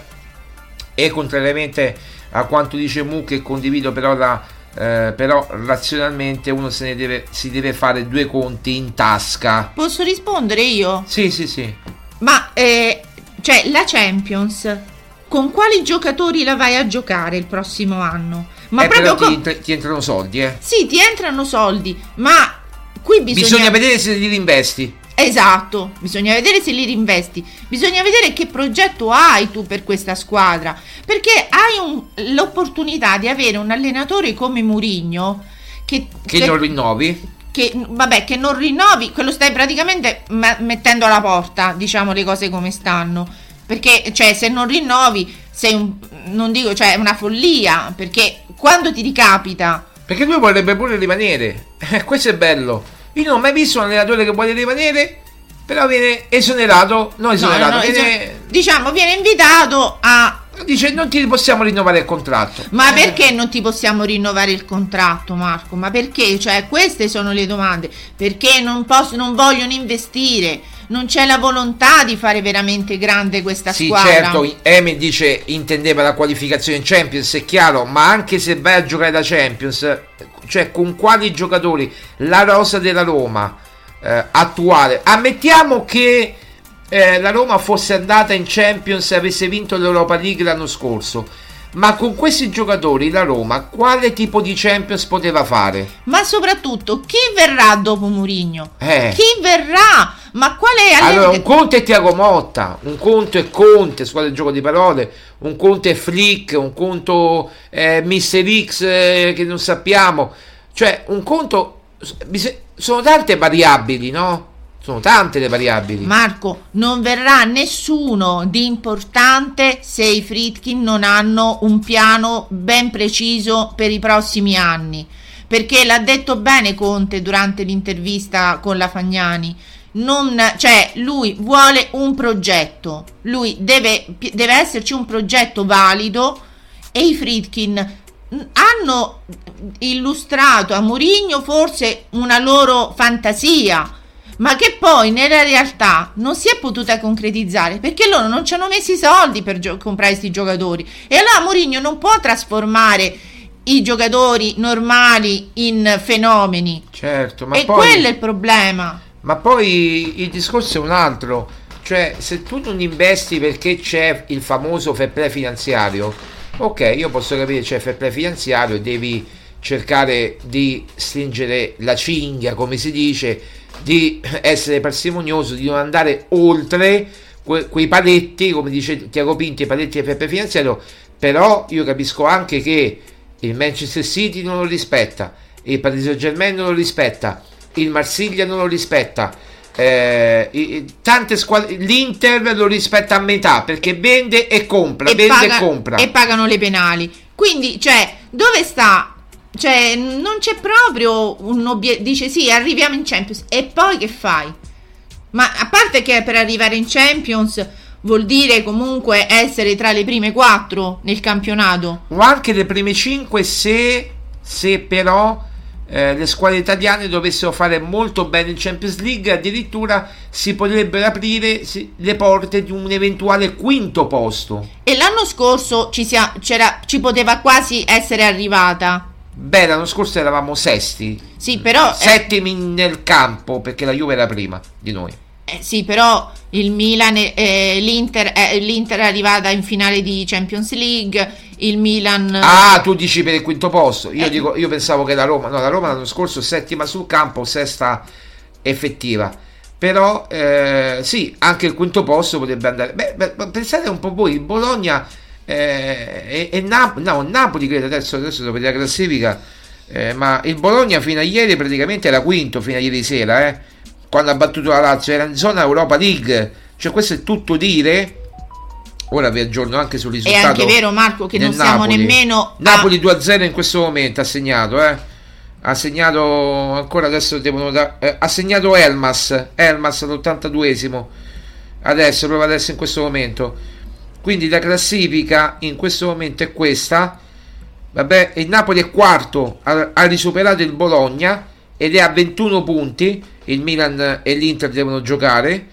e contrariamente a quanto dice Mu che condivido però la eh, però razionalmente uno se ne deve si deve fare due conti in tasca Posso rispondere io? sì sì sì Ma eh, cioè la Champions con quali giocatori la vai a giocare il prossimo anno? Ma Eh, proprio però co- ti, ti- entrano soldi eh. Sì, ti entrano soldi, ma qui bisogna, bisogna vedere se li rinvesti Esatto, bisogna vedere se li rinvesti, bisogna vedere che progetto hai tu per questa squadra, perché hai un- l'opportunità di avere un allenatore come Murigno che, che che- non rinnovi che, vabbè, che non rinnovi, quello stai praticamente mettendo alla porta, diciamo le cose come stanno. Perché, cioè, se non rinnovi, sei un, non dico, cioè, è una follia, perché quando ti ricapita, perché lui vorrebbe pure rimanere. Eh, questo è bello. Io non ho mai visto un allenatore che vuole rimanere però viene esonerato. Non esonerato no, no, viene- diciamo, viene invitato a dice non ti possiamo rinnovare il contratto Ma perché non ti possiamo rinnovare il contratto, Marco? Ma perché? Cioè, queste sono le domande. Perché non, posso, non vogliono investire? Non c'è la volontà di fare veramente grande questa Sì, squadra. certo, Emi dice intendeva la qualificazione in Champions, è chiaro, ma anche se vai a giocare da Champions, cioè con quali giocatori la rosa della Roma eh, attuale, ammettiamo che eh, la Roma fosse andata in Champions e avesse vinto l'Europa League l'anno scorso, ma con questi giocatori la Roma quale tipo di Champions poteva fare? Ma soprattutto, chi verrà dopo Murigno? Eh. Chi verrà? Ma quale Allora, un conto è Tiago Motta, un conto è Conte, squadra di gioco di parole, un conto è Flick, un conto è Mister X eh, che non sappiamo. Cioè, un conto... Sono tante variabili, no? Sono tante le variabili. Marco, non verrà nessuno di importante se i Fritkin non hanno un piano ben preciso per i prossimi anni. Perché l'ha detto bene Conte durante l'intervista con la Fagnani. Non, cioè, lui vuole un progetto, lui deve, deve esserci un progetto valido e i Fritkin hanno illustrato a Mourinho forse una loro fantasia ma che poi nella realtà non si è potuta concretizzare perché loro non ci hanno messo i soldi per gio- comprare questi giocatori. E allora Mourinho non può trasformare i giocatori normali in fenomeni. Certo, ma e poi... quello è il problema. Ma poi il discorso è un altro, cioè se tu non investi perché c'è il famoso fair play finanziario, ok, io posso capire c'è fair play finanziario e devi cercare di stringere la cinghia, come si dice, di essere parsimonioso, di non andare oltre que- quei paletti, come dice Tiago Pinti, i paletti del fair play finanziario, però io capisco anche che il Manchester City non lo rispetta, il Paris Saint Germain non lo rispetta, il Marsiglia non lo rispetta. eh, tante squadre l'Inter lo rispetta a metà perché vende e compra, vende paga- e compra. e pagano le penali. Quindi, cioè, dove sta? Cioè, non c'è proprio un obiettivo. Dice sì, arriviamo in Champions. E poi che fai? Ma a parte che per arrivare in Champions vuol dire comunque essere tra le prime quattro nel campionato. o anche le prime 5 se, se però eh, le squadre italiane dovessero fare molto bene in Champions League addirittura si potrebbero aprire si- le porte di un eventuale quinto posto E l'anno scorso ci, sia- c'era- ci poteva quasi essere arrivata. Beh l'anno scorso eravamo sesti Sì, però. eh, settimi nel campo perché la Juve era prima di noi Eh, sì, però il Milan, eh, l'Inter, eh, l'Inter è arrivata in finale di Champions League, il Milan... ah tu dici per il quinto posto io, Eh. dico, io pensavo che la Roma no la Roma l'anno scorso settima sul campo sesta effettiva però eh, sì anche il quinto posto potrebbe andare beh, beh, pensate un po' voi il Bologna eh, e, e Nap- no, Napoli credo adesso, adesso vedere la classifica eh, ma il Bologna fino a ieri praticamente era quinto fino a ieri sera eh, quando ha battuto la Lazio era in zona Europa League cioè questo è tutto dire ora vi aggiorno anche sul È risultato anche vero Marco che non siamo Napoli. nemmeno... a- Napoli 2-0 in questo momento ha segnato, eh. Ha segnato ancora adesso devono da- eh, ha segnato Elmas, Elmas all'82esimo. Adesso proprio adesso in questo momento. Quindi la classifica in questo momento è questa. Vabbè, il Napoli è quarto, ha, ha risuperato il Bologna ed è a 21 punti. Il Milan e l'Inter devono giocare.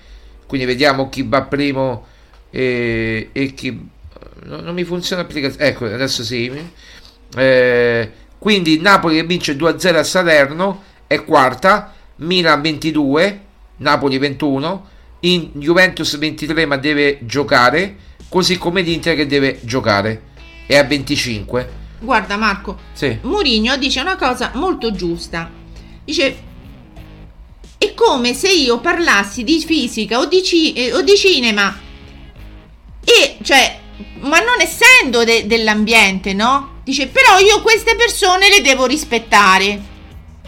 Quindi vediamo chi va primo e, e chi no- non mi funziona l'applicazione. Ecco, adesso sì. Eh, quindi il Napoli che vince 2-0 a Salerno è quarta, Milan 22, Napoli 21, in Juventus 23 ma deve giocare, così come l'Inter che deve giocare, è a 25. Guarda Marco, Sì. Mourinho dice una cosa molto giusta. Dice: È come se io parlassi di fisica o di, ci- eh, o di cinema. E cioè, ma non essendo de- dell'ambiente, no? Dice: Però io queste persone le devo rispettare.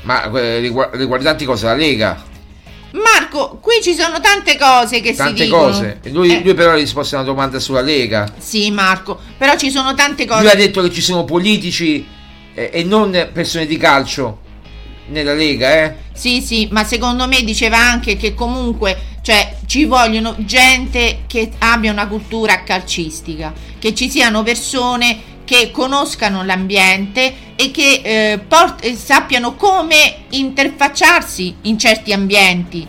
Ma eh, rigu- riguardanti cosa? La Lega? Marco, qui ci sono tante cose che si Tante dicono. cose. E Lui, Eh, lui però ha risposto a una domanda sulla Lega. Sì, Marco, però ci sono tante cose. Lui ha detto che ci sono politici eh, e non persone di calcio nella Lega, eh? Sì, sì, ma secondo me diceva anche che comunque, cioè, ci vogliono gente che abbia una cultura calcistica, che ci siano persone che conoscano l'ambiente e che eh, port- sappiano come interfacciarsi in certi ambienti.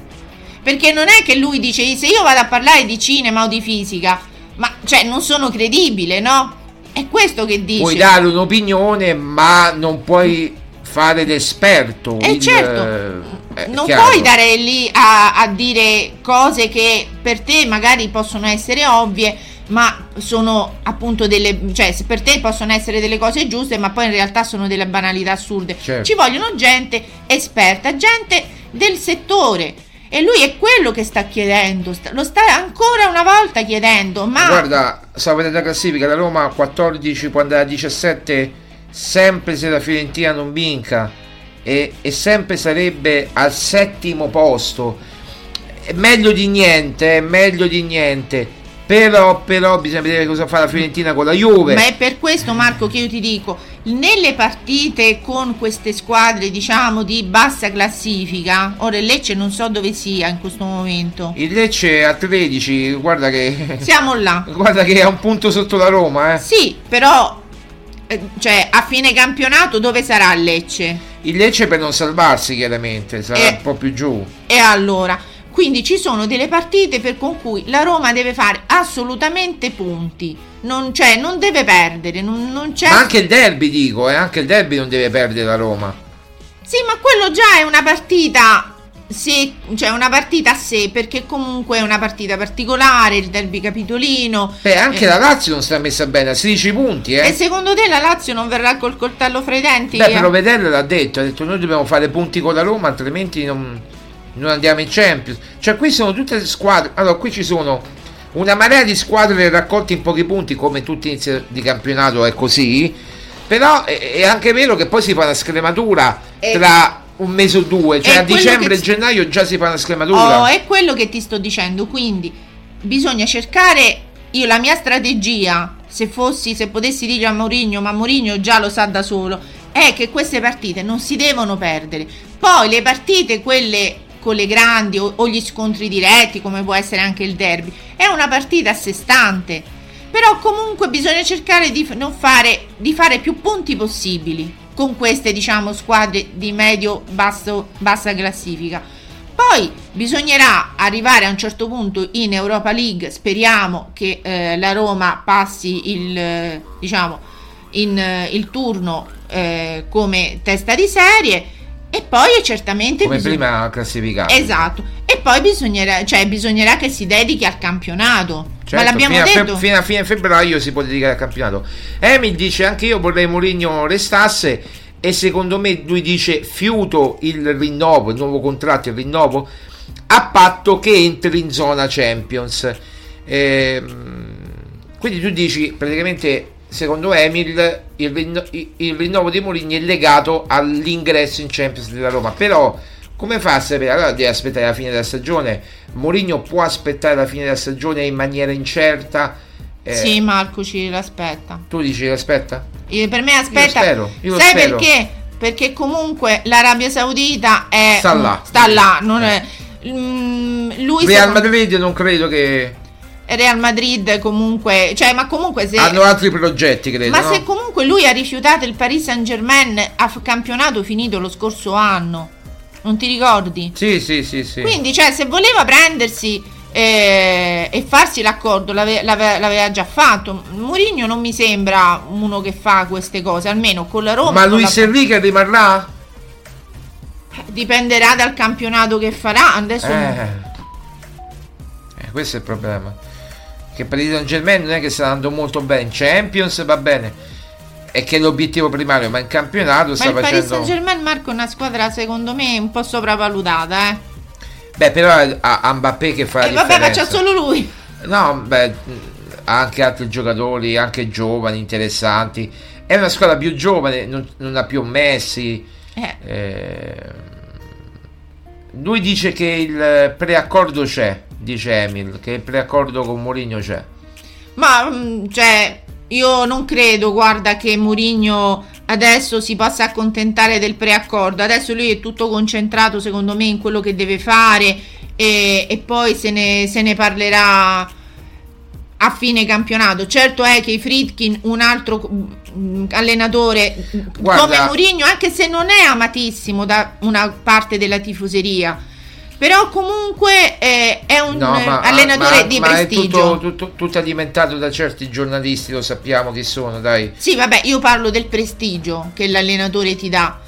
Perché non è che lui dice se io vado a parlare di cinema o di fisica, ma cioè non sono credibile, no? È questo che dice. Puoi dare un'opinione, ma non puoi fare l'esperto. Eh il- certo, eh, non chiaro. puoi dare lì a, a dire cose che per te magari possono essere ovvie, ma sono appunto delle, cioè per te possono essere delle cose giuste, ma poi in realtà sono delle banalità assurde. Certo. Ci vogliono gente esperta, gente del settore. E lui è quello che sta chiedendo, lo sta ancora una volta chiedendo, ma Guarda, stavo vedendo la classifica, la Roma a 14 può andare a 17 sempre se la Fiorentina non vinca e, e sempre sarebbe al settimo posto. È meglio di niente, è meglio di niente. Però, però bisogna vedere cosa fa la Fiorentina con la Juve. Ma è per questo, Marco, che io ti dico: nelle partite con queste squadre, diciamo di bassa classifica, ora il Lecce non so dove sia in questo momento. Il Lecce a 13, guarda che Siamo là. guarda che è un punto sotto la Roma, eh. Sì, però, eh, cioè, a fine campionato dove sarà il Lecce? Il Lecce per non salvarsi, chiaramente, sarà Eh. un po' più giù. E allora? Quindi ci sono delle partite per con cui la Roma deve fare assolutamente punti. Non, cioè, non deve perdere, non, non c'è. Ma anche il derby, dico, eh, anche il derby non deve perdere la Roma. Sì, ma quello già è una partita. Sì, cioè una partita a sé, perché comunque è una partita particolare, il derby capitolino. Beh, anche Eh, la Lazio non sta messa bene, a 16 punti, eh. E secondo te la Lazio non verrà col coltello fra i denti? Beh, però Vedella l'ha detto, ha detto noi dobbiamo fare punti con la Roma, altrimenti non, non andiamo in Champions. Cioè, qui sono tutte le squadre. Allora, qui ci sono una marea di squadre raccolte in pochi punti, come tutti inizio di campionato è così. Però è, anche vero che poi si fa una scrematura Eh. tra un mese o due, cioè È a dicembre e che- gennaio già si fa una scrematura. Oh, è quello che ti sto dicendo, quindi bisogna cercare io la mia strategia, se fossi se potessi dire a Mourinho, ma Mourinho già lo sa da solo, è che queste partite non si devono perdere. Poi le partite quelle con le grandi o, o gli scontri diretti, come può essere anche il derby, è una partita a sé stante. Però comunque bisogna cercare di fare di fare più punti possibili con queste diciamo squadre di medio basso bassa classifica. Poi bisognerà arrivare a un certo punto in Europa League, speriamo che eh, la Roma passi il, diciamo, in, eh, il turno eh, come testa di serie e poi certamente come bisogna- prima classificato. Esatto. E poi bisognerà, cioè, bisognerà che si dedichi al campionato. Certo, Ma l'abbiamo fino, a fe- detto. fino a fine febbraio si può dedicare al campionato. Emil dice anche io vorrei Mourinho restasse e secondo me lui dice fiuto il rinnovo, il nuovo contratto, il rinnovo a patto che entri in zona Champions. Ehm, quindi tu dici praticamente secondo Emil il, rinno- il rinnovo di Mourinho è legato all'ingresso in Champions della Roma, però come fa a sapere? Allora deve aspettare la fine della stagione. Mourinho può aspettare la fine della stagione in maniera incerta. Eh, Sì, Marco ci l'aspetta. Tu dici aspetta? Eh, Per me aspetta. io lo Sai spero. perché? Perché comunque l'Arabia Saudita è Sta là. sta là, non è- Mm, lui Real secondo- Madrid non credo che Real Madrid comunque, cioè ma comunque se hanno altri progetti, credo. ma no? se comunque lui ha rifiutato il Paris Saint-Germain a campionato finito lo scorso anno. Non ti ricordi? Sì, sì, sì, sì. Quindi, cioè, se voleva prendersi eh, e farsi l'accordo, l'ave- l'ave- l'aveva già fatto. Mourinho non mi sembra uno che fa queste cose, almeno con la Roma. Ma Luis la- Enrique rimarrà? dipenderà dal campionato che farà. Adesso Eh. Eh, questo è il problema. Che per il San Germain non è che sta andando molto bene. In Champions va bene. È che è l'obiettivo primario, ma in campionato Ma sta il Paris facendo. Saint-Germain, Marco, è una squadra secondo me un po' sopravvalutata, eh. Beh, però ha, Mbappé che fa la E vabbè, ma differenza. c'ha solo lui. No, beh, anche altri giocatori, anche giovani, interessanti. È una squadra più giovane, non, non ha più Messi. Eh. Eh, lui dice che il preaccordo c'è, dice Emil, che il preaccordo con Mourinho c'è. Ma mm, cioè, io non credo, guarda, che Mourinho adesso si possa accontentare del preaccordo. Adesso lui è tutto concentrato, secondo me, in quello che deve fare e, e poi se ne, se ne parlerà a fine campionato. Certo è che i Fritkin, un altro mm, allenatore mm, Guarda- come Mourinho, anche se non è amatissimo da una parte della tifoseria, però comunque eh, è un No, ma, allenatore ma- di ma è prestigio. tutto, tutto- tutto alimentato da certi giornalisti, lo sappiamo chi sono, dai. Sì, vabbè, io parlo del prestigio che l'allenatore ti dà.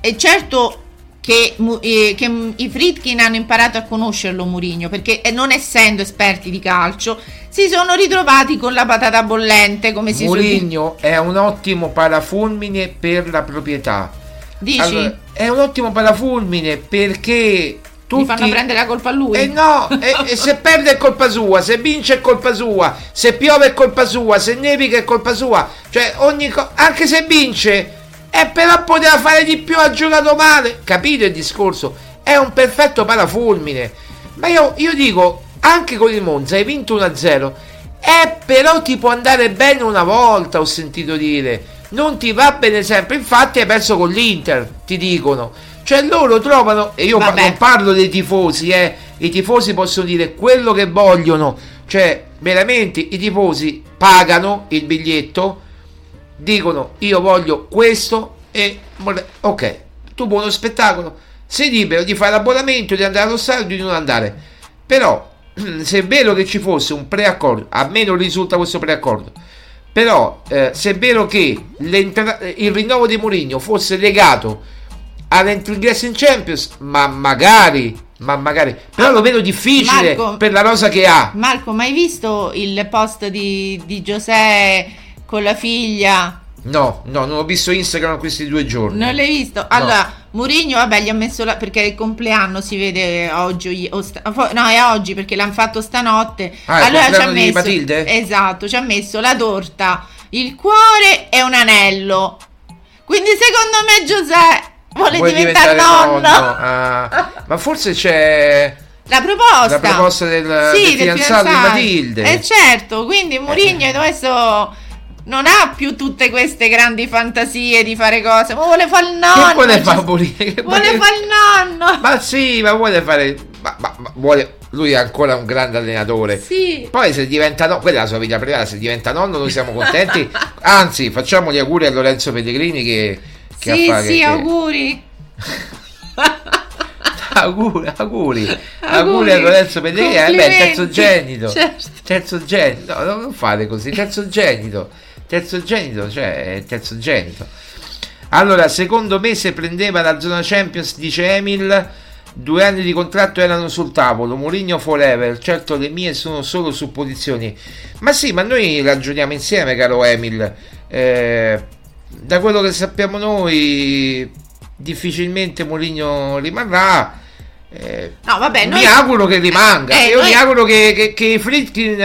E certo che, eh, che, i Fritkin hanno imparato a conoscerlo Mourinho, perché eh, non essendo esperti di calcio, si sono ritrovati con la patata bollente, come si suol. Mourinho è un ottimo parafulmine per la proprietà. Dici? Allora, è un ottimo parafulmine perché tutti Gli fanno prendere la colpa a lui. Eh no, e, e se perde è colpa sua, se vince è colpa sua, se piove è colpa sua, se nevica è colpa sua. Cioè, ogni co- anche se vince, e però poteva fare di più, ha giocato male. Capito il discorso? È un perfetto parafulmine. Ma io, io dico, anche con il Monza hai vinto 1-0. Eh, però ti può andare bene una volta, ho sentito dire. Non ti va bene sempre. Infatti hai perso con l'Inter, ti dicono. Cioè loro trovano, e io Vabbè. non parlo dei tifosi, eh. I tifosi possono dire quello che vogliono. Cioè, veramente i tifosi pagano il biglietto, dicono io voglio questo e ok, tu buono spettacolo, sei libero di fare l'abbonamento, di andare allo stadio, di non andare. Però, se è vero che ci fosse un preaccordo, a me non risulta questo preaccordo, però eh, se è vero che il rinnovo di Mourinho fosse legato all'ingresso in Champions, ma magari, ma magari, però lo vedo difficile Marco- per la rosa che ha. Marco, ma hai visto il post di, di Giuseppe con la figlia? No, no, non ho visto Instagram questi due giorni. Non l'hai visto? Allora, Mourinho, vabbè, gli ha messo la... perché il compleanno si vede oggi, sta- no, è oggi perché l'hanno fatto stanotte. Ah, allora ci ha messo... Matilde? Esatto, ci ha messo la torta, il cuore e un anello. Quindi secondo me Giuseppe Vuole vuole diventare nonno. Ah, ma forse c'è La proposta. la proposta del, Sì, del fidanzato di Matilde. Eh certo, quindi Mourinho adesso non ha più tutte queste grandi fantasie di fare cose, ma vuole fare il nonno. che vuole cioè, fare Vuole vuole- fare il nonno. Ma sì, ma vuole fare. ma- ma- ma vuole- lui è ancora un grande allenatore. Sì. Poi se diventa nonno, quella è la sua vita privata, se diventa nonno noi siamo contenti. Anzi, facciamo gli auguri a Lorenzo Pellegrini che, che Sì, sì, che- auguri. auguri, auguri, Auguri. a Lorenzo Pellegrini, eh, beh, Complimenti. terzogenito, Certo. terzogenito, no, non fate così, terzogenito, terzogenito, cioè è terzogenito. Allora, secondo me se prendeva la zona Champions, dice Emil, due anni di contratto erano sul tavolo, Mourinho forever, certo le mie sono solo supposizioni, ma sì, ma noi ragioniamo insieme, caro Emil, Eh, da quello che sappiamo noi, difficilmente Mourinho rimarrà. Eh, No, vabbè, noi mi auguro che rimanga. Eh, Io noi- mi auguro che, che, che i Fritkin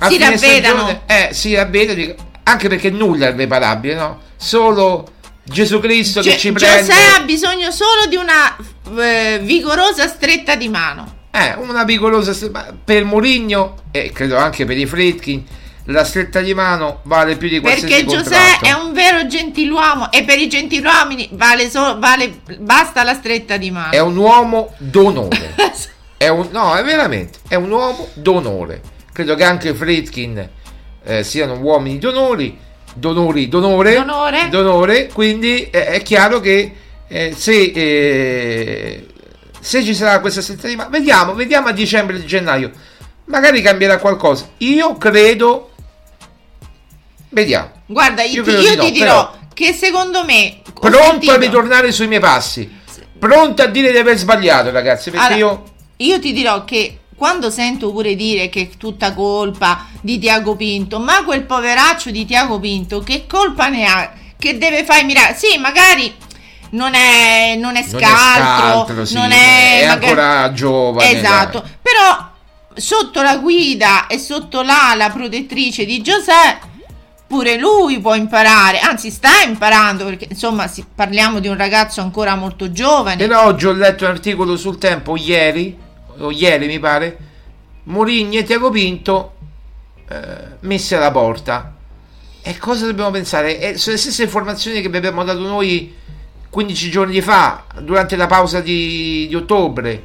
a Si ravvedano. eh, si ravvedano, anche perché nulla è irreparabile, no? Solo Gesù Cristo che Gio- ci prende. Giuseppe ha bisogno solo di una eh, vigorosa stretta di mano. Eh, una picolosa ma per Mourinho e credo anche per i Fritkin la stretta di mano vale più di qualsiasi Perché. Giuseppe è un vero gentiluomo e per i gentiluomini vale solo, vale, basta la stretta di mano. È un uomo d'onore. È un, no, è veramente, è un uomo d'onore. Credo che anche Fritkin eh, siano uomini d'onori, d'onori, d'onore, D'onore. d'onore, quindi eh, è chiaro che eh, se, eh, se ci sarà questa stretta di mano, vediamo, vediamo a dicembre e gennaio, magari cambierà qualcosa. Io credo, vediamo, Guarda, io, ti, io no, ti dirò che secondo me... pronto sentito- a ritornare sui miei passi, pronto a dire di aver sbagliato, ragazzi, perché Allora, io... io ti dirò che quando sento pure dire che è tutta colpa di Tiago Pinto, ma quel poveraccio di Tiago Pinto, che colpa ne ha? Che deve fare miracoli? Sì, magari non è, non è Non è scaltro, scaltro, sì, non è, è magari- ancora giovane. Esatto, dai. però sotto la guida e sotto l'ala protettrice di Giuseppe pure lui può imparare, anzi sta imparando perché insomma si- parliamo di un ragazzo ancora molto giovane. Però oggi ho letto un articolo sul tempo ieri, o ieri mi pare, Mourinho e Tiago Pinto eh, messi alla porta. E cosa dobbiamo pensare? Eh, sono le stesse informazioni che vi abbiamo dato noi 15 giorni fa, durante la pausa di, di ottobre.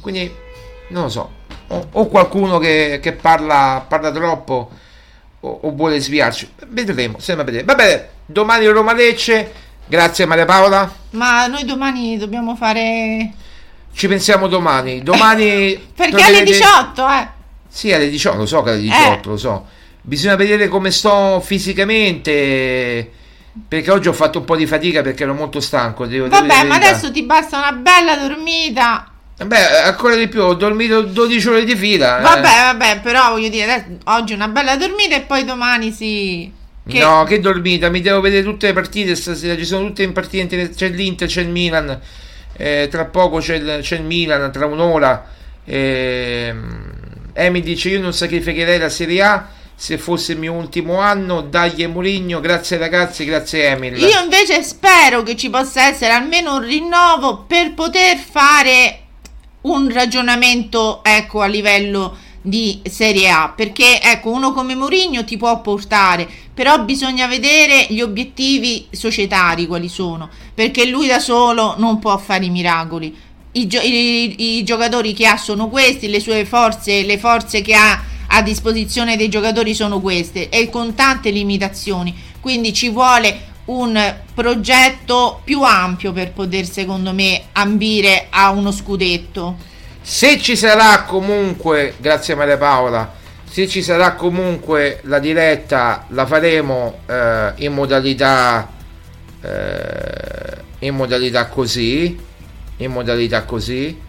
Quindi, non lo so. O, o qualcuno che, che parla, parla troppo o, o vuole sviarci. Vedremo, sembra vedere. Va bene, domani Roma Lecce. Grazie Maria Paola. Ma noi domani dobbiamo fare... Ci pensiamo domani. Domani. Perché alle troverete- 18, eh? Sì, alle 18, lo so che alle 18, lo so. Bisogna vedere come sto fisicamente. Perché oggi ho fatto un po' di fatica perché ero molto stanco. Devo Vabbè, ma adesso ti basta una bella dormita. Beh, ancora di più, ho dormito 12 ore di fila. eh. Vabbè, vabbè, però voglio dire, adesso- oggi una bella dormita e poi domani si... Che... No, che dormita, mi devo vedere tutte le partite stasera. Ci sono tutte in partite. C'è l'Inter, c'è il Milan. eh, tra poco c'è il, c'è il Milan, tra un'ora. ehm, Emi dice: Io non sacrificherei la Serie A se fosse il mio ultimo anno. Dagli Mourinho, grazie ragazzi, grazie Emil. Io invece spero che ci possa essere almeno un rinnovo per poter fare un ragionamento, ecco, a livello di Serie A, perché ecco, uno come Mourinho ti può portare, però bisogna vedere gli obiettivi societari quali sono, perché lui da solo non può fare i miracoli. I, gio- i- i giocatori che ha sono questi, le sue forze, le forze che ha a disposizione dei giocatori sono queste e con tante limitazioni. Quindi ci vuole un progetto più ampio per poter, secondo me, ambire a uno scudetto. Se ci sarà comunque, grazie Maria Paola, se ci sarà comunque la diretta, la faremo eh, in modalità eh, in modalità così, in modalità così.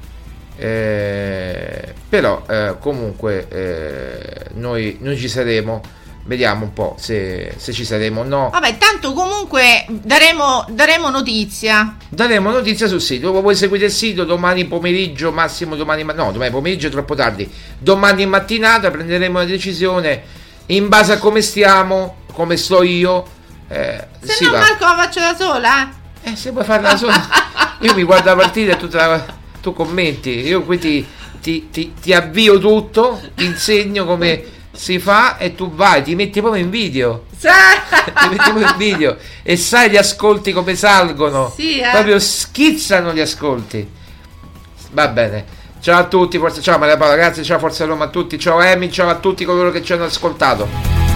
eh, però eh, comunque eh, noi, noi ci saremo, vediamo un po' se, se ci saremo o no. Vabbè, tanto comunque daremo, daremo notizia. Daremo notizia sul sito. Voi seguite il sito domani pomeriggio, massimo domani ma- no, domani pomeriggio è troppo tardi. Domani in mattinata prenderemo una decisione in base a come stiamo, come sto io. eh, Se no, va. Marco la faccio da sola. eh. Se vuoi farla da sola. Io mi guardo la partita e tu, la- tu commenti. Io qui ti, ti- ti- ti avvio tutto, ti insegno come si fa e tu vai, ti metti proprio in video. Ti metti proprio in video e sai gli ascolti come salgono. Sì, eh. Proprio schizzano gli ascolti. Va bene. Ciao a tutti, forza, ciao Maria Paola, grazie, ciao Forza Roma a tutti, ciao Emi, ciao a tutti coloro che ci hanno ascoltato.